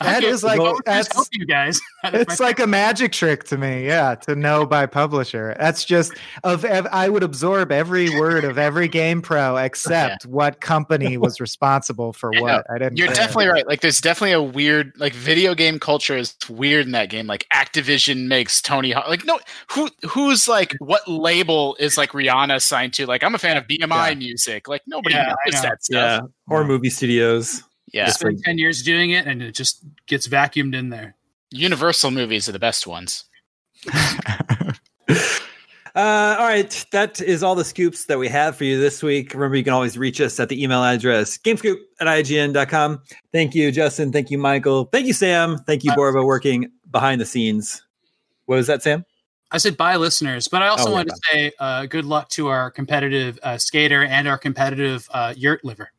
That is like Well, that's you guys. That is it's like a magic trick to me yeah to know by publisher that's just of ev- i would absorb every word of every GamePro except what company was responsible for Yeah, what i didn't You're care. definitely right. Like, there's definitely a weird, like, video game culture is weird in that game. Like, Activision makes Tony Hawk. Like, no, who, who's like, what label is like Rihanna signed to? Like, I'm a fan of BMI Yeah. music. Like, nobody Yeah, knows know. that Yeah, stuff. or movie studios. Yeah, Just spend ten years doing it, and it just gets vacuumed in there. Universal movies are the best ones. Uh, all right, that is all the scoops that we have for you this week. Remember, you can always reach us at the email address gamescoop at ign.com. Thank you, Justin. Thank you, Michael. Thank you, Sam. Thank you, Borba, working behind the scenes. What was that, Sam? I said bye, listeners, but I also Oh, yeah, to say uh, good luck to our competitive uh, skater and our competitive uh, yurt liver.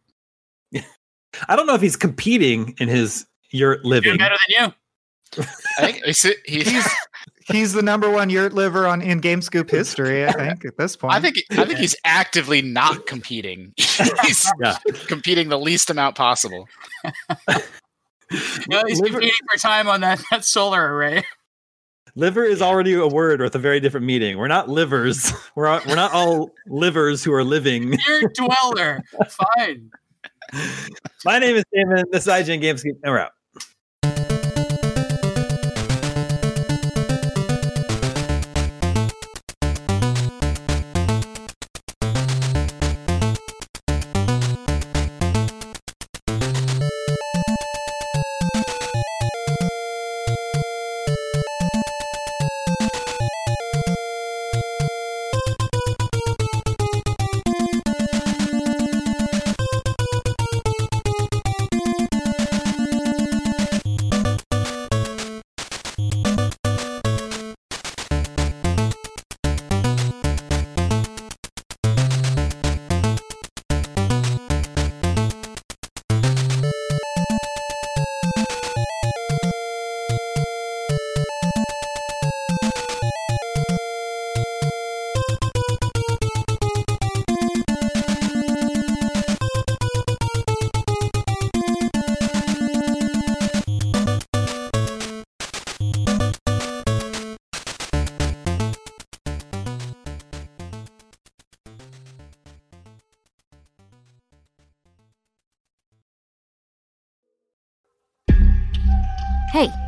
I don't know if he's competing in his yurt living. Doing better than you. I think he's, he's he's the number one yurt liver on in game scoop history i think at this point I think I think he's actively not competing. he's Yeah. competing the least amount possible. No, he's Liver- competing for time on that, that solar array. Liver is already a word with a very different meaning. We're not livers. We're all, we're not all livers who are living. Yurt dweller. Fine. My name is Damon. This is IGN Games, and we're out.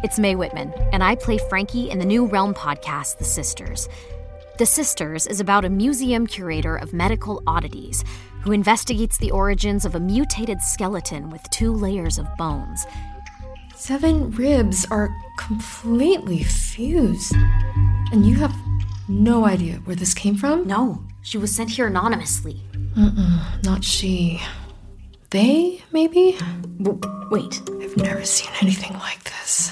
It's Mae Whitman, and I play Frankie in the new Realm podcast, The Sisters. The Sisters is about a museum curator of medical oddities who investigates the origins of a mutated skeleton with two layers of bones. Seven ribs are completely fused. And you have no idea where this came from? No, she was sent here anonymously. Mm-mm, not she. They, maybe? W- wait. I've never seen anything like this.